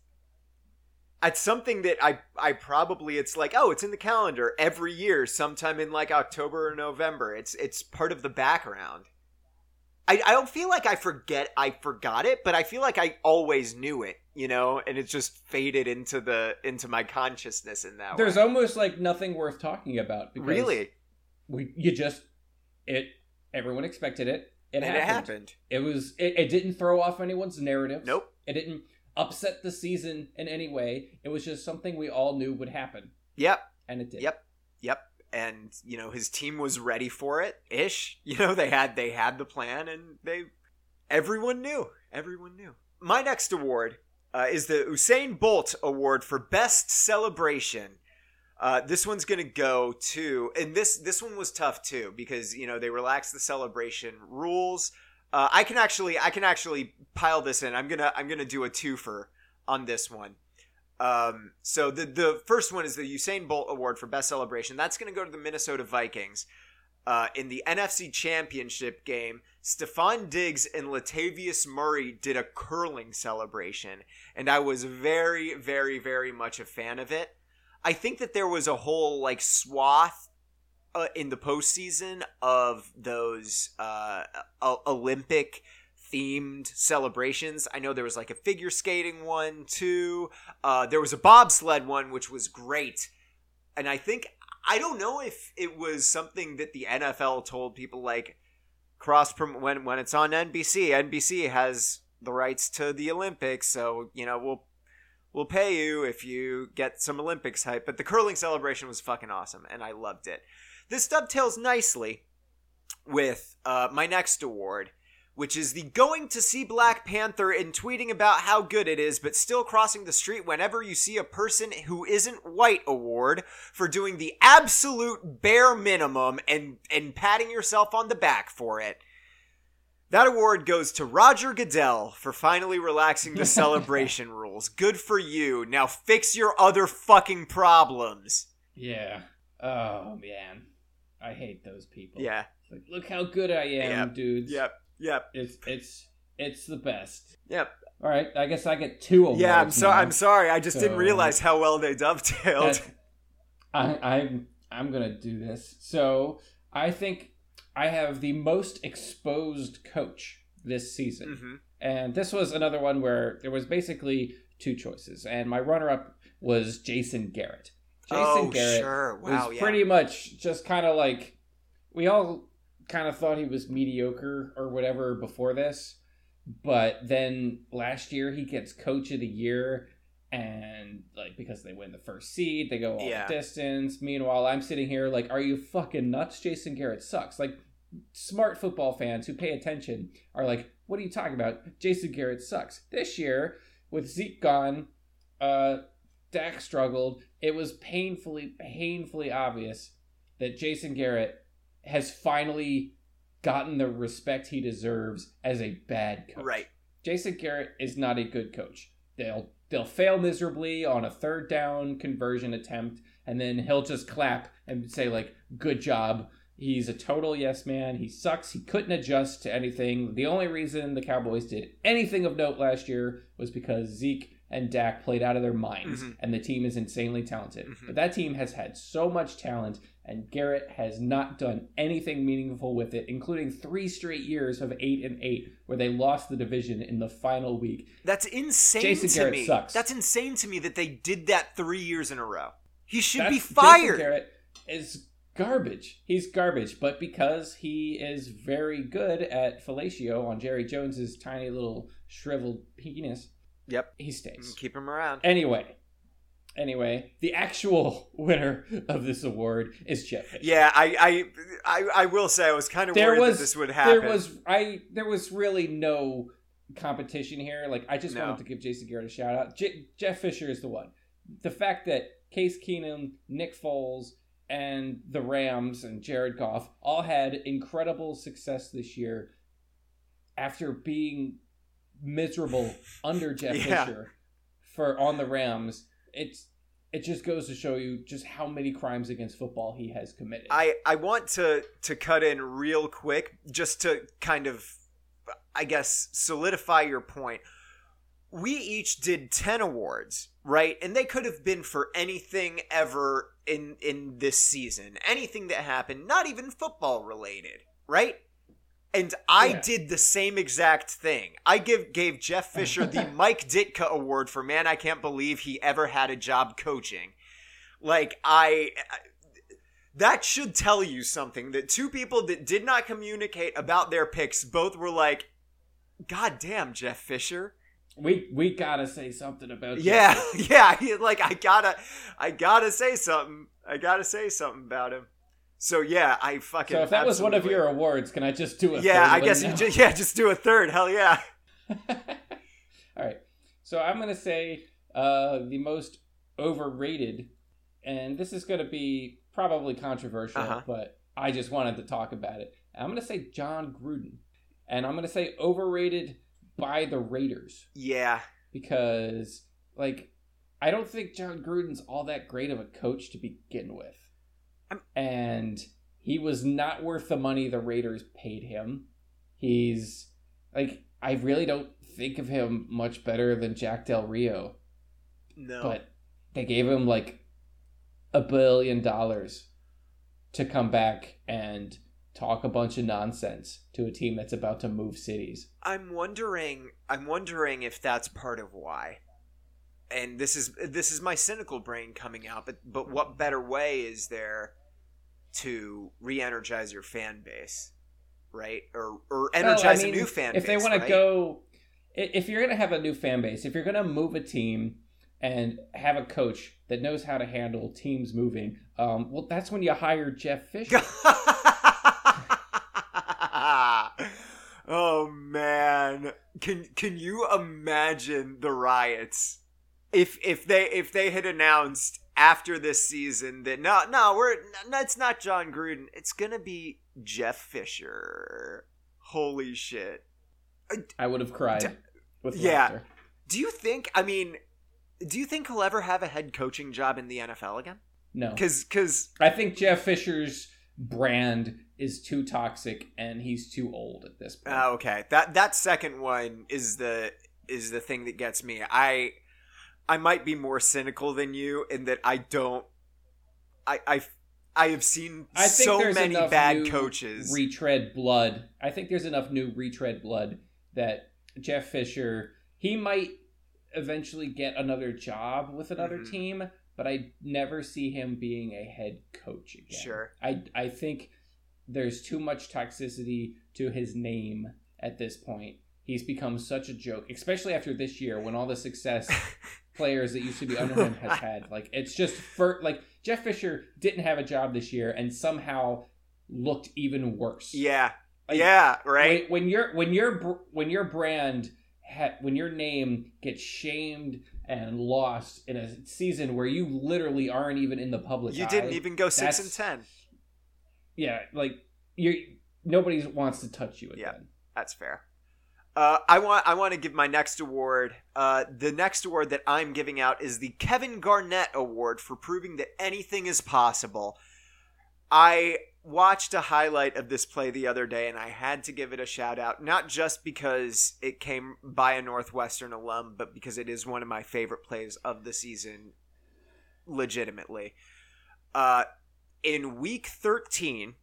it's something that I I probably it's like, oh, it's in the calendar every year sometime in like October or November. It's it's part of the background. I, I don't feel like I forget I forgot it, but I feel like I always knew it, you know, and it just faded into the into my consciousness in that There's way. almost like nothing worth talking about. Because really, we you just it everyone expected it it happened. it happened. it was it, it didn't throw off anyone's narrative Nope. it didn't upset the season in any way it was just something we all knew would happen Yep. and it did Yep. Yep. And you know his team was ready for it ish. You know they had they had the plan and they everyone knew. Everyone knew. My next award uh, is the Usain Bolt Award for Best Celebration. Uh, this one's gonna go to, and this this one was tough too because you know they relaxed the celebration rules. Uh, I can actually I can actually pile this in. I'm gonna I'm gonna do a twofer on this one. Um, so the the first one is the Usain Bolt Award for Best Celebration. That's going to go to the Minnesota Vikings. Uh, in the NFC Championship game, Stefon Diggs and Latavius Murray did a curling celebration, and I was very, very, very much a fan of it. I think that there was a whole like swath uh, in the postseason of those uh, Olympic themed celebrations. I know there was like a figure skating one too. Uh, there was a bobsled one, which was great. And I think, I don't know if it was something that the NFL told people like cross prom- when, when it's on NBC, NBC has the rights to the Olympics. So, you know, we'll, we'll pay you if you get some Olympics hype. But the curling celebration was fucking awesome and I loved it. This dovetails nicely with uh, my next award, which is the going to see Black Panther and tweeting about how good it is, but still crossing the street whenever you see a person who isn't white award for doing the absolute bare minimum and, and patting yourself on the back for it. That award goes to Roger Goodell for finally relaxing the celebration rules. Good for you. Now fix your other fucking problems. yeah oh man i hate those people Yeah. like look how good i am Yep. dudes Yep. Yep. it's it's it's the best Yep. all right i guess i get two awards Yeah, I'm so now. I'm sorry. I just didn't realize how well they dovetailed. I, I'm I'm gonna do this. So I think I have the most exposed coach this season, hmm and this was another one where there was basically two choices, and my runner-up was Jason Garrett. Jason oh, Garrett sure. was Yeah. pretty much just kind of like we all kind of thought he was mediocre or whatever before this, but then last year he gets coach of the year and like because they win the first seed, they go all Yeah. distance. Meanwhile, I'm sitting here like, are you fucking nuts? Jason Garrett sucks. Like smart football fans who pay attention are like, what are you talking about? Jason Garrett sucks. This year, with Zeke gone, uh, Dak struggled. It was painfully, painfully obvious that Jason Garrett has finally gotten the respect he deserves as a bad coach. Right. Jason Garrett is not a good coach. They'll they'll fail miserably on a third down conversion attempt, and then he'll just clap and say like, "Good job." He's a total yes man. He sucks. He couldn't adjust to anything. The only reason the Cowboys did anything of note last year was because Zeke and Dak played out of their minds, Mhm. and the team is insanely talented. Mhm. But that team has had so much talent, and Garrett has not done anything meaningful with it, including three straight years of eight and eight, where they lost the division in the final week. That's insane Jason to Garrett me. sucks. That's insane to me that they did that three years in a row. He should That's- be fired. Jason. Garrett is garbage. He's garbage, but because he is very good at fellatio on Jerry Jones's tiny little shriveled penis, Yep. he stays. Keep him around. Anyway, anyway, the actual winner of this award is Jeff. Fisher. Yeah, I, I, I, I will say I was kind of There worried was that this would happen. There was I there was really no competition here. Like I just No. wanted to give Jason Garrett a shout out. J- Jeff Fisher is the one. The fact that Case Keenum, Nick Foles, and the Rams and Jared Goff all had incredible success this year after being miserable under Jeff Yeah. Fisher for on the Rams. It's it just goes to show you just how many crimes against football he has committed. I, I want to to cut in real quick just to kind of I guess solidify your point. We each did 10 awards, right? And they could have been for anything ever in in this season. Anything that happened, not even football related, right? And I Yeah. did the same exact thing. I give gave Jeff Fisher the Mike Ditka award for man I can't believe he ever had a job coaching. Like I that should tell you something that two people that did not communicate about their picks both were like god damn Jeff Fisher. we we gotta say something about Jeff Yeah, yeah, like I gotta I gotta say something. I gotta say something about him. So yeah, I fucking So if that was one of your awards, can I just do a Yeah, third I guess you now? just yeah, just do a third. Hell yeah. All right. So I'm gonna say uh, the most overrated, and this is gonna be probably controversial, Uh-huh. but I just wanted to talk about it. I'm gonna say Jon Gruden, and I'm gonna say overrated by the Raiders Yeah. because, like, I don't think Jon Gruden's all that great of a coach to begin with, I'm- and he was not worth the money the Raiders paid him. He's like I really don't think of him much better than Jack Del Rio, No. but they gave him like a billion dollars to come back and talk a bunch of nonsense to a team that's about to move cities. I'm wondering I'm wondering if that's part of why. And this is this is my cynical brain coming out, but but what better way is there to re-energize your fan base, right? Or or energize Well, I mean, a new fan base. if base. they want right? to go if you're going to have a new fan base if you're going to move a team and have a coach that knows how to handle teams moving um, well that's when you hire jeff fisher oh man, can can you imagine the riots if if they if they had announced after this season that no no we're no, it's not Jon Gruden it's gonna be Jeff Fisher. Holy shit! i would have cried D- with yeah. laughter Do you think? I mean, do you think he'll ever have a head coaching job in the NFL again? no Because because i think jeff fisher's brand is too toxic and he's too old at this point Oh, okay. That that second one is the is the thing that gets me. I I might be more cynical than you in that I don't I I I have seen I think so many bad new coaches. retread blood. I think there's enough new retread blood that Jeff Fisher he might eventually get another job with another Mhm. team, but I never see him being a head coach again. Sure. I I think there's too much toxicity to his name at this point. He's become such a joke, especially after this year when all the success players that used to be under him has had. Like it's just for like Jeff Fisher didn't have a job this year and somehow looked even worse. yeah. Like, yeah, right? When, when your when your br- when your brand ha- when your name gets shamed and lost in a season where you literally aren't even in the public You eye, didn't even go 6 and that's- 10. yeah like you nobody wants to touch you again. Yeah. That's fair. Uh, I want I want to give my next award. Uh, the next award that I'm giving out is the Kevin Garnett Award for proving that anything is possible. I watched a highlight of this play the other day and I had to give it a shout out, not just because it came by a Northwestern alum, but because it is one of my favorite plays of the season, legitimately. Uh, in week 13,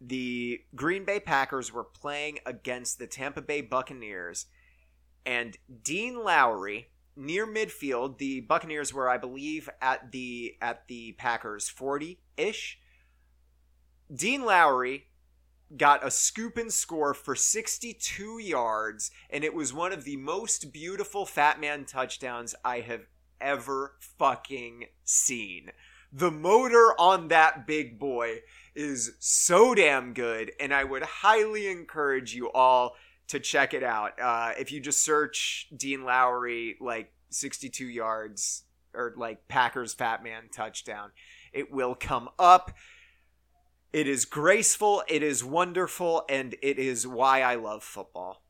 the Green Bay Packers were playing against the Tampa Bay Buccaneers, and Dean Lowry near midfield, the Buccaneers were, I believe, at the at the Packers forty ish. Dean Lowry got a scoop and score for 62 yards, and it was one of the most beautiful fat man touchdowns I have ever fucking seen. The motor on that big boy is so damn good, and I would highly encourage you all to check it out. Uh, if you just search Dean Lowry, like 62 yards, or like Packers Fat Man touchdown, it will come up. It is graceful, it is wonderful, and it is why I love football.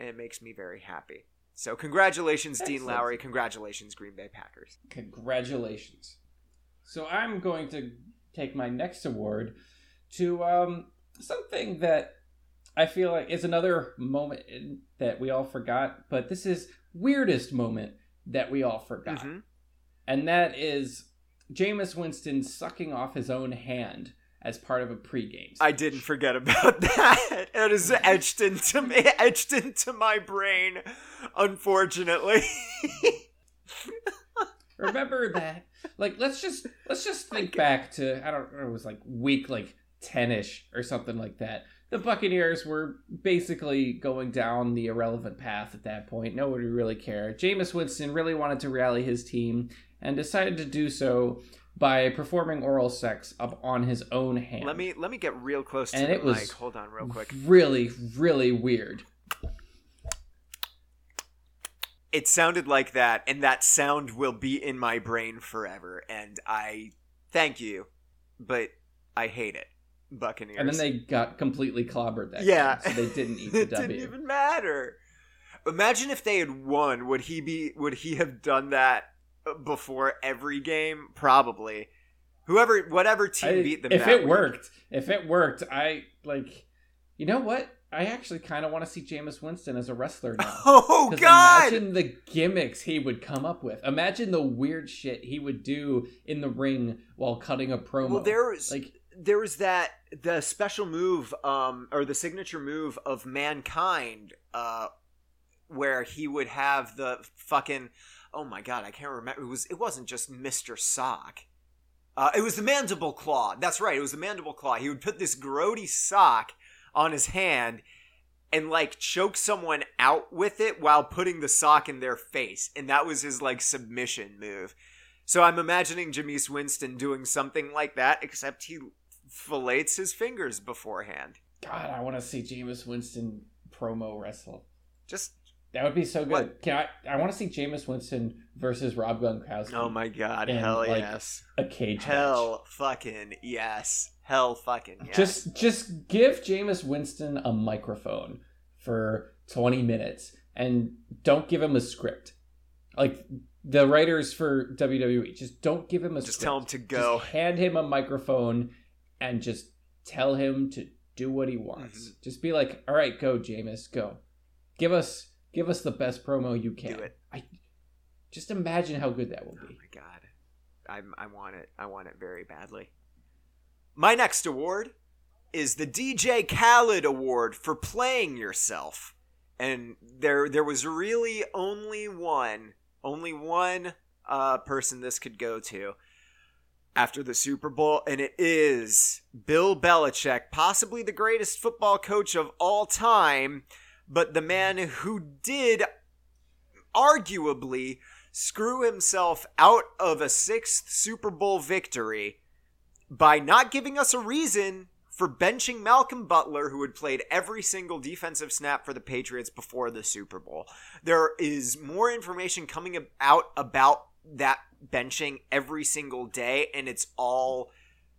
And it makes me very happy. So, congratulations, Excellent. Dean Lowry. Congratulations, Green Bay Packers. Congratulations. So, I'm going to take my next award to um, something that I feel like is another moment that we all forgot, but this is weirdest moment that we all forgot. Mm-hmm. And that is Jameis Winston sucking off his own hand as part of a pregame. I didn't forget about that. It is etched into me, etched into my brain, unfortunately. Remember that? Like, let's just let's just think back to I don't know. It was like week like ten ish or something like that the Buccaneers were basically going down the irrelevant path at that point. Nobody really cared. Jameis Winston really wanted to rally his team and decided to do so by performing oral sex up on his own hand. Let me let me get real close to and the it was mic. Hold on, real quick. Really, really weird. It sounded like that, and that sound will be in my brain forever. And I thank you, but I hate it. Buccaneers. And then they got completely clobbered that yeah. game, so they didn't eat the it W. didn't even matter. Imagine if they had won. Would he be? Would he have done that before every game? Probably. Whoever, whatever team I, beat them. If it week. worked, if it worked, I like. You know what? I actually kind of want to see Jameis Winston as a wrestler now. Oh God! Imagine the gimmicks he would come up with. Imagine the weird shit he would do in the ring while cutting a promo. Well, there's like there was that the special move um or the signature move of mankind uh where he would have the fucking oh my god i can't remember it was it wasn't just mr sock uh, it was the mandible claw that's right it was the mandible claw he would put this grody sock on his hand and like choke someone out with it while putting the sock in their face and that was his like submission move so i'm imagining jameis winston doing something like that except he fillets his fingers beforehand. God, I want to see Jameis Winston promo wrestle. Just that would be so good. What? Can I? I want to see Jameis Winston versus Rob Gronkowski. Oh my god! hell like, yes! A cage. Hell match. fucking yes! Hell fucking yes! Just just give Jameis Winston a microphone for twenty minutes and don't give him a script. Like the writers for WWE, just don't give him a. Script. Just script. tell him to go. Just hand him a microphone and just tell him to do what he wants. Mm-hmm. Just be like, "All right, go, Jameis, go. Give us give us the best promo you can." Do it. I just imagine how good that will be. Oh my god. I I want it. I want it very badly. My next award is the DJ Khaled Award for playing yourself. And there there was really only one, only one uh, person this could go to after the Super Bowl, and it is Bill Belichick, possibly the greatest football coach of all time, but the man who did arguably screw himself out of a sixth Super Bowl victory by not giving us a reason for benching Malcolm Butler, who had played every single defensive snap for the Patriots before the Super Bowl. There is more information coming out about that benching every single day, and it's all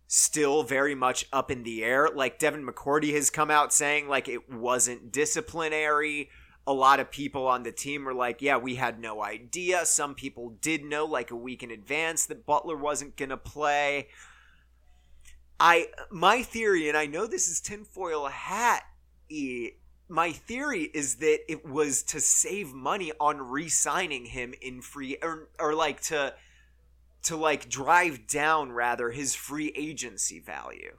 still very much up in the air. Like Devin McCourty has come out saying like it wasn't disciplinary. A lot of people on the team were like, yeah, we had no idea. Some people did know like a week in advance that Butler wasn't going to play. I my theory, and I know this is tinfoil hat. My theory is that it was to save money on re-signing him in free, or or like to to like drive down rather his free agency value.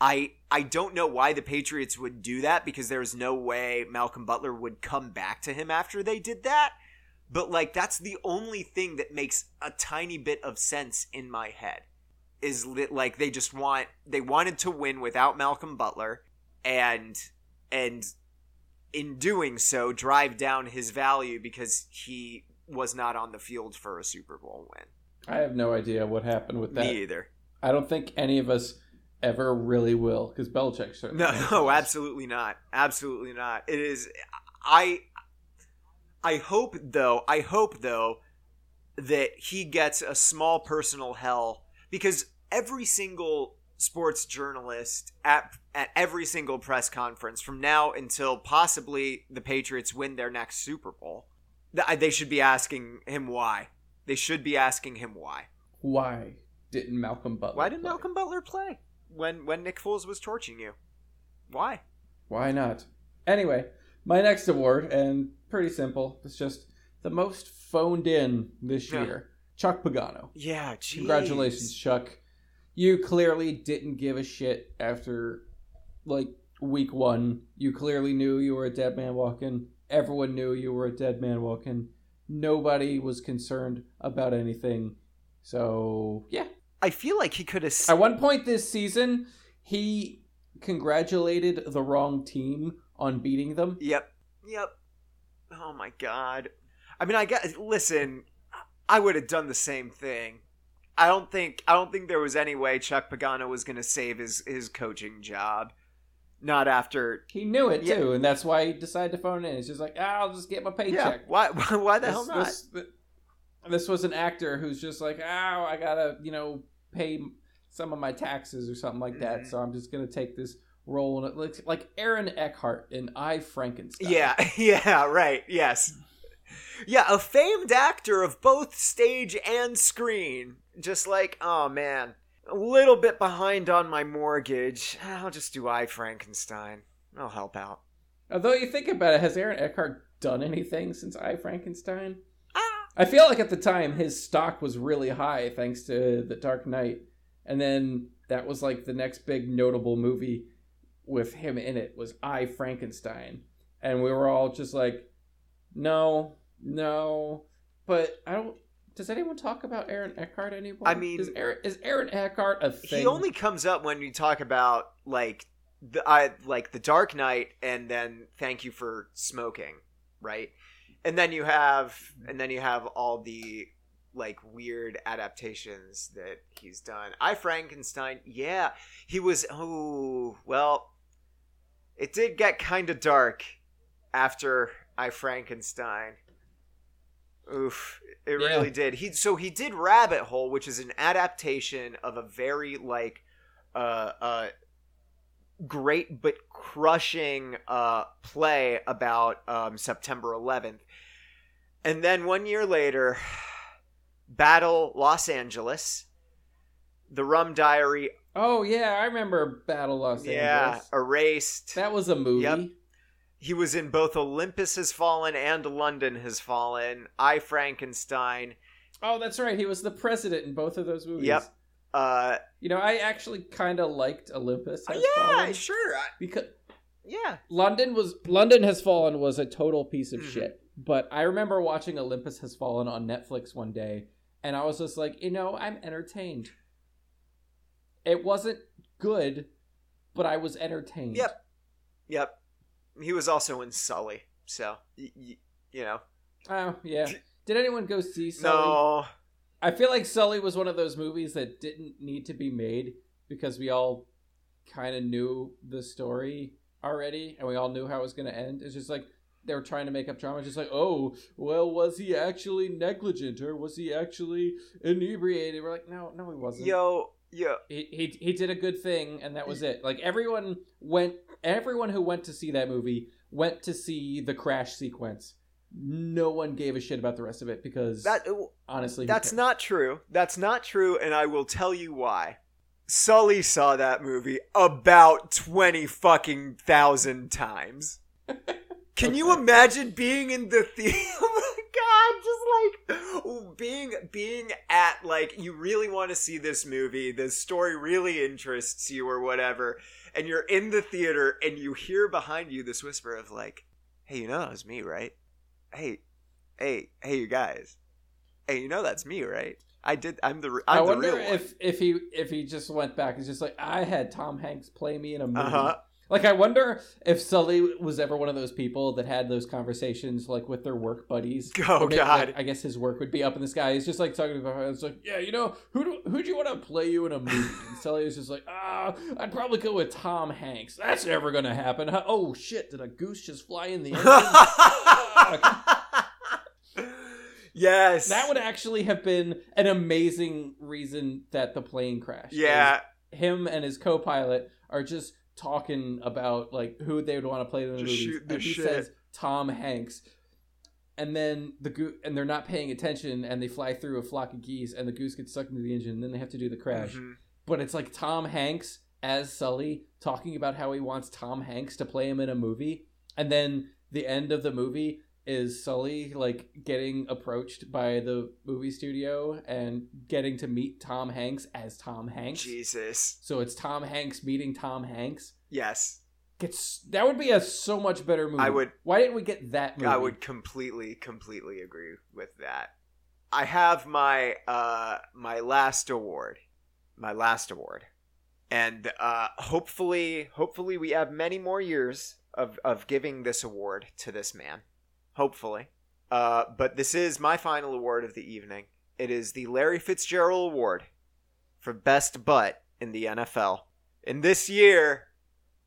I I don't know why the Patriots would do that because there's no way Malcolm Butler would come back to him after they did that. But like that's the only thing that makes a tiny bit of sense in my head. Is that like they just want they wanted to win without Malcolm Butler and and in doing so drive down his value because he was not on the field for a Super Bowl win. I have no idea what happened with that. Me either. I don't think any of us ever really will because Belichick certainly. No, no, absolutely not. Absolutely not. It is. I. I hope though. I hope though that he gets a small personal hell because every single sports journalist at at every single press conference from now until possibly the Patriots win their next Super Bowl, they should be asking him why. They should be asking him why. Why didn't Malcolm Butler? Why didn't play? Malcolm Butler play when when Nick Foles was torching you? Why? Why not? Anyway, my next award, and pretty simple. It's just the most phoned in this Yeah. year. Chuck Pagano. Yeah, geez. Congratulations, Chuck. You clearly didn't give a shit after like week one. You clearly knew you were a dead man walking. Everyone knew you were a dead man walking. Nobody was concerned about anything. So yeah. I feel like he could have. At one point this season, he congratulated the wrong team on beating them. Yep. Yep. Oh my god. I mean, I guess. Listen, I would have done the same thing. I don't think. I don't think there was any way Chuck Pagano was going to save his his coaching job. Not after. He knew it Yeah. too, and that's why he decided to phone in. He's just like, ah, I'll just get my Yeah. paycheck. Why? Why the this, hell not? This, this was an actor who's just like, oh, I gotta, you know, pay some of my taxes or something like that. Mhm. So I'm just gonna take this role, and it looks like Aaron Eckhart in I Frankenstein. Yeah. Yeah. Right. Yes. Yeah, a famed actor of both stage and screen. Just like, oh man, a little bit behind on my mortgage. I'll just do I Frankenstein. I'll help out. Although you think about it, has Aaron Eckhart done anything since I Frankenstein? Ah. I feel like at the time his stock was really high thanks to The Dark Knight, and then that was like the next big notable movie with him in it was I Frankenstein, and we were all just like, no, no, but I don't. Does anyone talk about Aaron Eckhart anymore? I mean- is Aaron, is Aaron Eckhart a thing? He only comes up when you talk about like the I like the Dark Knight and then Thank You for Smoking, right? And then you have and then you have all the like weird adaptations that he's done. I Frankenstein, yeah, he was oh, well, it did get kind of dark after I Frankenstein. Oof, it Yeah. really did. He so he did Rabbit Hole, which is an adaptation of a very like uh uh great but crushing uh play about um September 11th. And then 1 year later, Battle Los Angeles, The Rum Diary, Oh yeah, I remember Battle Los yeah, Angeles. Yeah, Erased. That was a movie. Yep. He was in both Olympus Has Fallen and London Has Fallen. I Frankenstein. Oh, that's right. He was the president in both of those movies. Yep. Uh, You know, I actually kind of liked Olympus Has yeah, Fallen sure. I, because yeah. London was London Has Fallen was a total piece of Mhm. shit. But I remember watching Olympus Has Fallen on Netflix one day, and I was just like, you know, I'm entertained. It wasn't good, but I was entertained. Yep. Yep. He was also in Sully, so y- y- you know. Oh yeah. Did anyone go see Sully? No. I feel like Sully was one of those movies that didn't need to be made because we all kind of knew the story already and we all knew how it was going to end. It's just like they were trying to make up drama. It's just like, oh, well, was he actually negligent or was he actually inebriated? We're like, no, no, he wasn't. Yo, yeah. He, he, he did a good thing and that was it. Like everyone went, everyone who went to see that movie went to see the crash sequence. No one gave a shit about the rest of it because That uh, honestly, that's not true. That's not true, and I will tell you why. Sully saw that movie about 20 fucking thousand times. Can you imagine being in the theater? oh my god, just like being being at like you really want to see this movie, the story really interests you or whatever, and you're in the theater and you hear behind you this whisper of like, "Hey, you know that was me, right? Hey, hey, hey, you guys. Hey, you know that's me, right? I did. I'm the. I'm I wonder the real if if he if he just went back and just like I had Tom Hanks play me in a movie. Uh huh. Like I wonder if Sully was ever one of those people that had those conversations like with their work buddies. Oh maybe, God. like, I guess his work would be up in the sky. He's just like talking about it's like, yeah, you know, who do, who'd you want to play you in a movie? And Sully was just like, ah, I'd probably go with Tom Hanks. That's never gonna happen. Oh shit! Did a goose just fly in the engine? yes. that would actually have been an amazing reason that the plane crashed. Yeah. him and his co-pilot are just talking about like who they would want to play in the Just movies. and he shit. says Tom Hanks, and then the goose and they're not paying attention, and they fly through a flock of geese, and the goose gets sucked into the engine, and then they have to do the crash. Mhm. But it's like Tom Hanks as Sully talking about how he wants Tom Hanks to play him in a movie, and then the end of the movie is Sully like getting approached by the movie studio and getting to meet Tom Hanks as Tom Hanks. Jesus. So it's Tom Hanks meeting Tom Hanks. Yes. Gets that would be a so much better movie. I would- Why didn't we get that movie? I would completely, completely agree with that. I have my uh my last award. My last award. And uh hopefully hopefully we have many more years of, of giving this award to this man. Hopefully. Uh but this is my final award of the evening. It is the Larry Fitzgerald Award for best butt in the NFL. And this year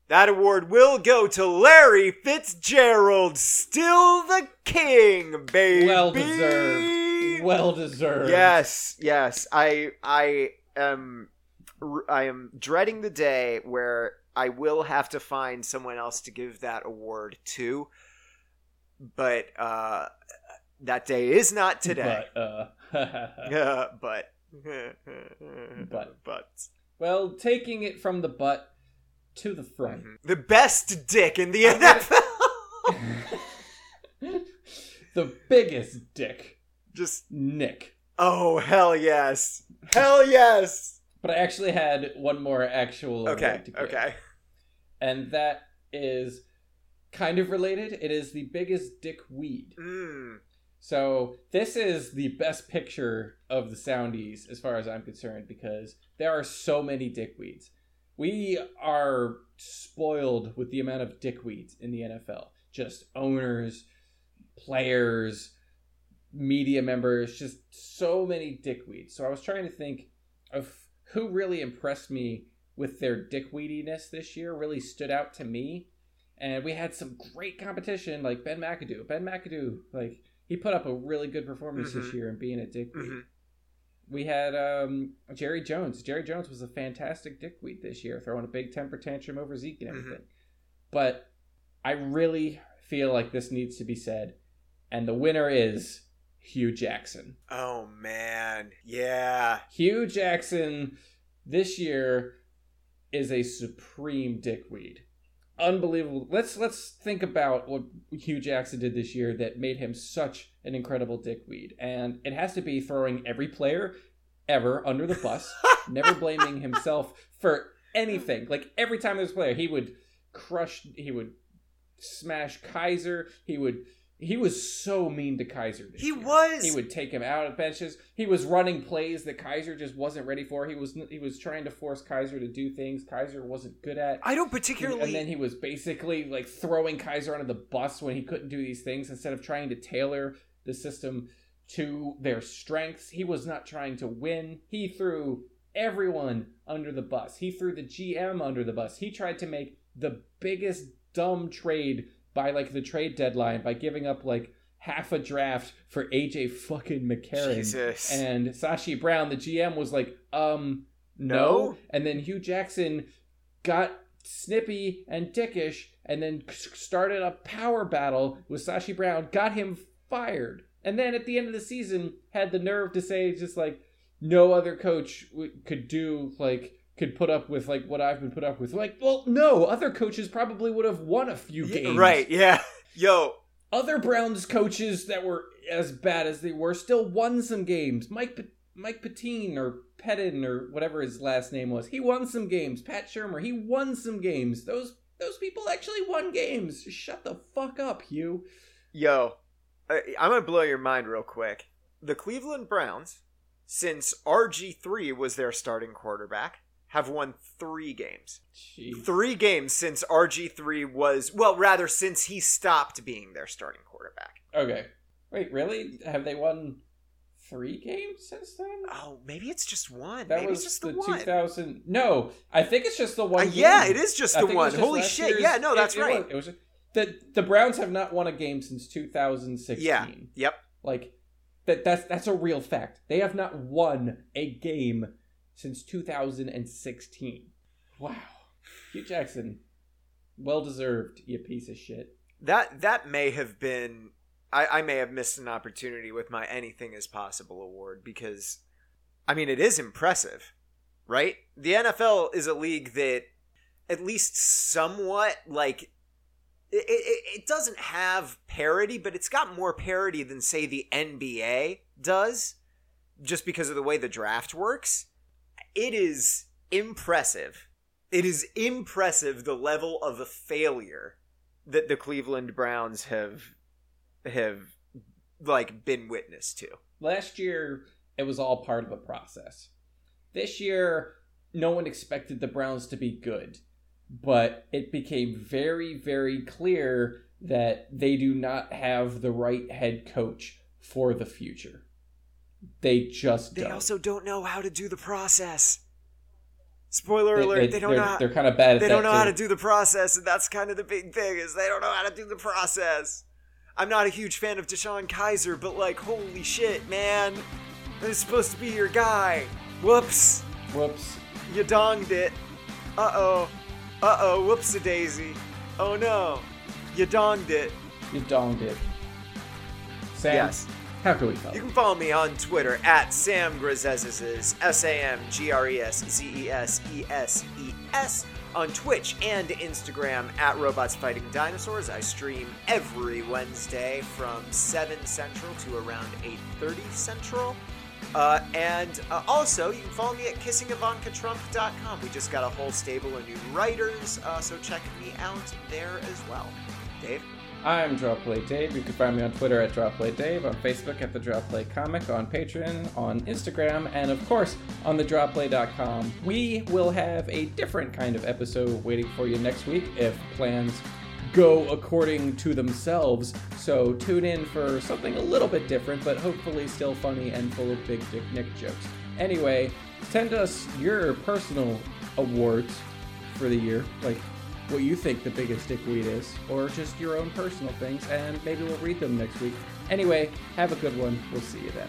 that award will go to Larry Fitzgerald, still the king, baby. well deserved. Well deserved. Yes, yes. I I am I am dreading the day where I will have to find someone else to give that award to. But uh that day is not today. But, uh, but But. but well, taking it from the butt to the front. the best dick in the NFL. the biggest dick, Just Nick. oh hell yes, hell yes. But I actually had one more actual. Okay, okay. And that is kind of related. It is the biggest dick weed. Mm. So this is the best picture of the Soundies as far as I'm concerned because there are so many dickweeds. We are spoiled with the amount of dickweeds in the NFL. Just owners, players, media members, just so many dickweeds. So I was trying to think of who really impressed me with their dickweediness this year, really stood out to me. And we had some great competition like Ben McAdoo. Ben McAdoo, like he put up a really good performance this Mhm. year in being a dickweed. Mhm. We had um, Jerry Jones. Jerry Jones was a fantastic dickweed this year, throwing a big temper tantrum over Zeke and Mhm. everything. But I really feel like this needs to be said, and the winner is Hue Jackson. Oh man, yeah. Hue Jackson this year is a supreme dickweed. Unbelievable. Let's let's think about what Hue Jackson did this year that made him such an incredible dickweed. And it has to be throwing every player ever under the bus, never blaming himself for anything. Like every time there's a player, he would crush he would smash Kizer, he would he was so mean to Kizer He year. was. He would take him out of benches. He was running plays that Kizer just wasn't ready for. He was he was trying to force Kizer to do things Kizer wasn't good at. I don't particularly. And then he was basically like throwing Kizer under the bus when he couldn't do these things instead of trying to tailor the system to their strengths. He was not trying to win. He threw everyone under the bus. He threw the GM under the bus. He tried to make the biggest dumb trade by like the trade deadline by giving up like half a draft for AJ fucking McCarron. Jesus. And Sashi Brown, the GM, was like, um, no. No? And then Hue Jackson got snippy and dickish and then started a power battle with Sashi Brown, got him fired. And then at the end of the season, had the nerve to say, just like, no other coach w- could do like could put up with like what I've been put up with. Like, well, no, other coaches probably would have won a few Yeah, games. Right, yeah. Yo, Other Browns coaches that were as bad as they were still won some games. Mike Mike Patine or Pettin or whatever his last name was, he won some games. Pat Shurmur, he won some games. Those those people actually won games. Shut the fuck up, Hue. yo. I, I'm going to blow your mind real quick. The Cleveland Browns, since RG3 was their starting quarterback, have won three games. Jeez. Three games since RG3 was, well, rather, since he stopped being their starting quarterback. Okay. Wait, really? Have they won three games since then? Oh, maybe it's just one. That maybe was it's just the, the, one. 2000. No, I think it's just the Uh, one. yeah, it is just I the one. just Holy shit. year's- Yeah, no, that's it right. Was, it was the the Browns have not won a game since 2016. Yeah. Yep. Like that that's that's a real fact. They have not won a game since 2016. Wow. Hue Jackson, well deserved, you piece of shit. That that may have been I, I may have missed an opportunity with my anything is possible award because I mean it is impressive, right? The NFL is a league that at least somewhat like it, it, it doesn't have parity, but it's got more parity than say the NBA does, just because of the way the draft works. It is impressive. It is impressive the level of failure that the Cleveland Browns have have like been witness to. Last year, it was all part of a process. This year, no one expected the Browns to be good, but it became very, very clear that they do not have the right head coach for the future. They just They don't. also don't know how to do the process. Spoiler They- alert, they, don't they're, know how, They're kind of bad at they don't know how to do the process, and that's kind of the big thing is they don't know how to do the process. I'm not a huge fan of DeShone Kizer, but like holy shit, man. This is supposed to be your guy. Whoops. Whoops. You donged it. Uh oh. Uh oh, whoops a daisy. Oh no. You donged it. You donged it. Sam, Yes. How can we follow? You can follow me on Twitter at Sam Grazezes, S A M G R E S Z E S E S E S. On Twitch and Instagram at Robots Fighting Dinosaurs. I stream every Wednesday from 7 Central to around 8.30 Central. Uh, and uh, also, you can follow me at kissingIvankaTrump.com. We just got a whole stable of new writers, uh, so check me out there as well. Dave? I'm Drawplay Dave. You can find me on Twitter at Drawplay Dave, on Facebook at the Drawplay Comic, on Patreon, on Instagram, and of course on the Drawplay.com. We will have a different kind of episode waiting for you next week if plans go according to themselves. So tune in for something a little bit different, but hopefully still funny and full of big dick Nick jokes. Anyway, send us your personal awards for the year, like what you think the biggest dickweed is, or just your own personal things, and maybe we'll read them next week. Anyway, have a good one. We'll see you then.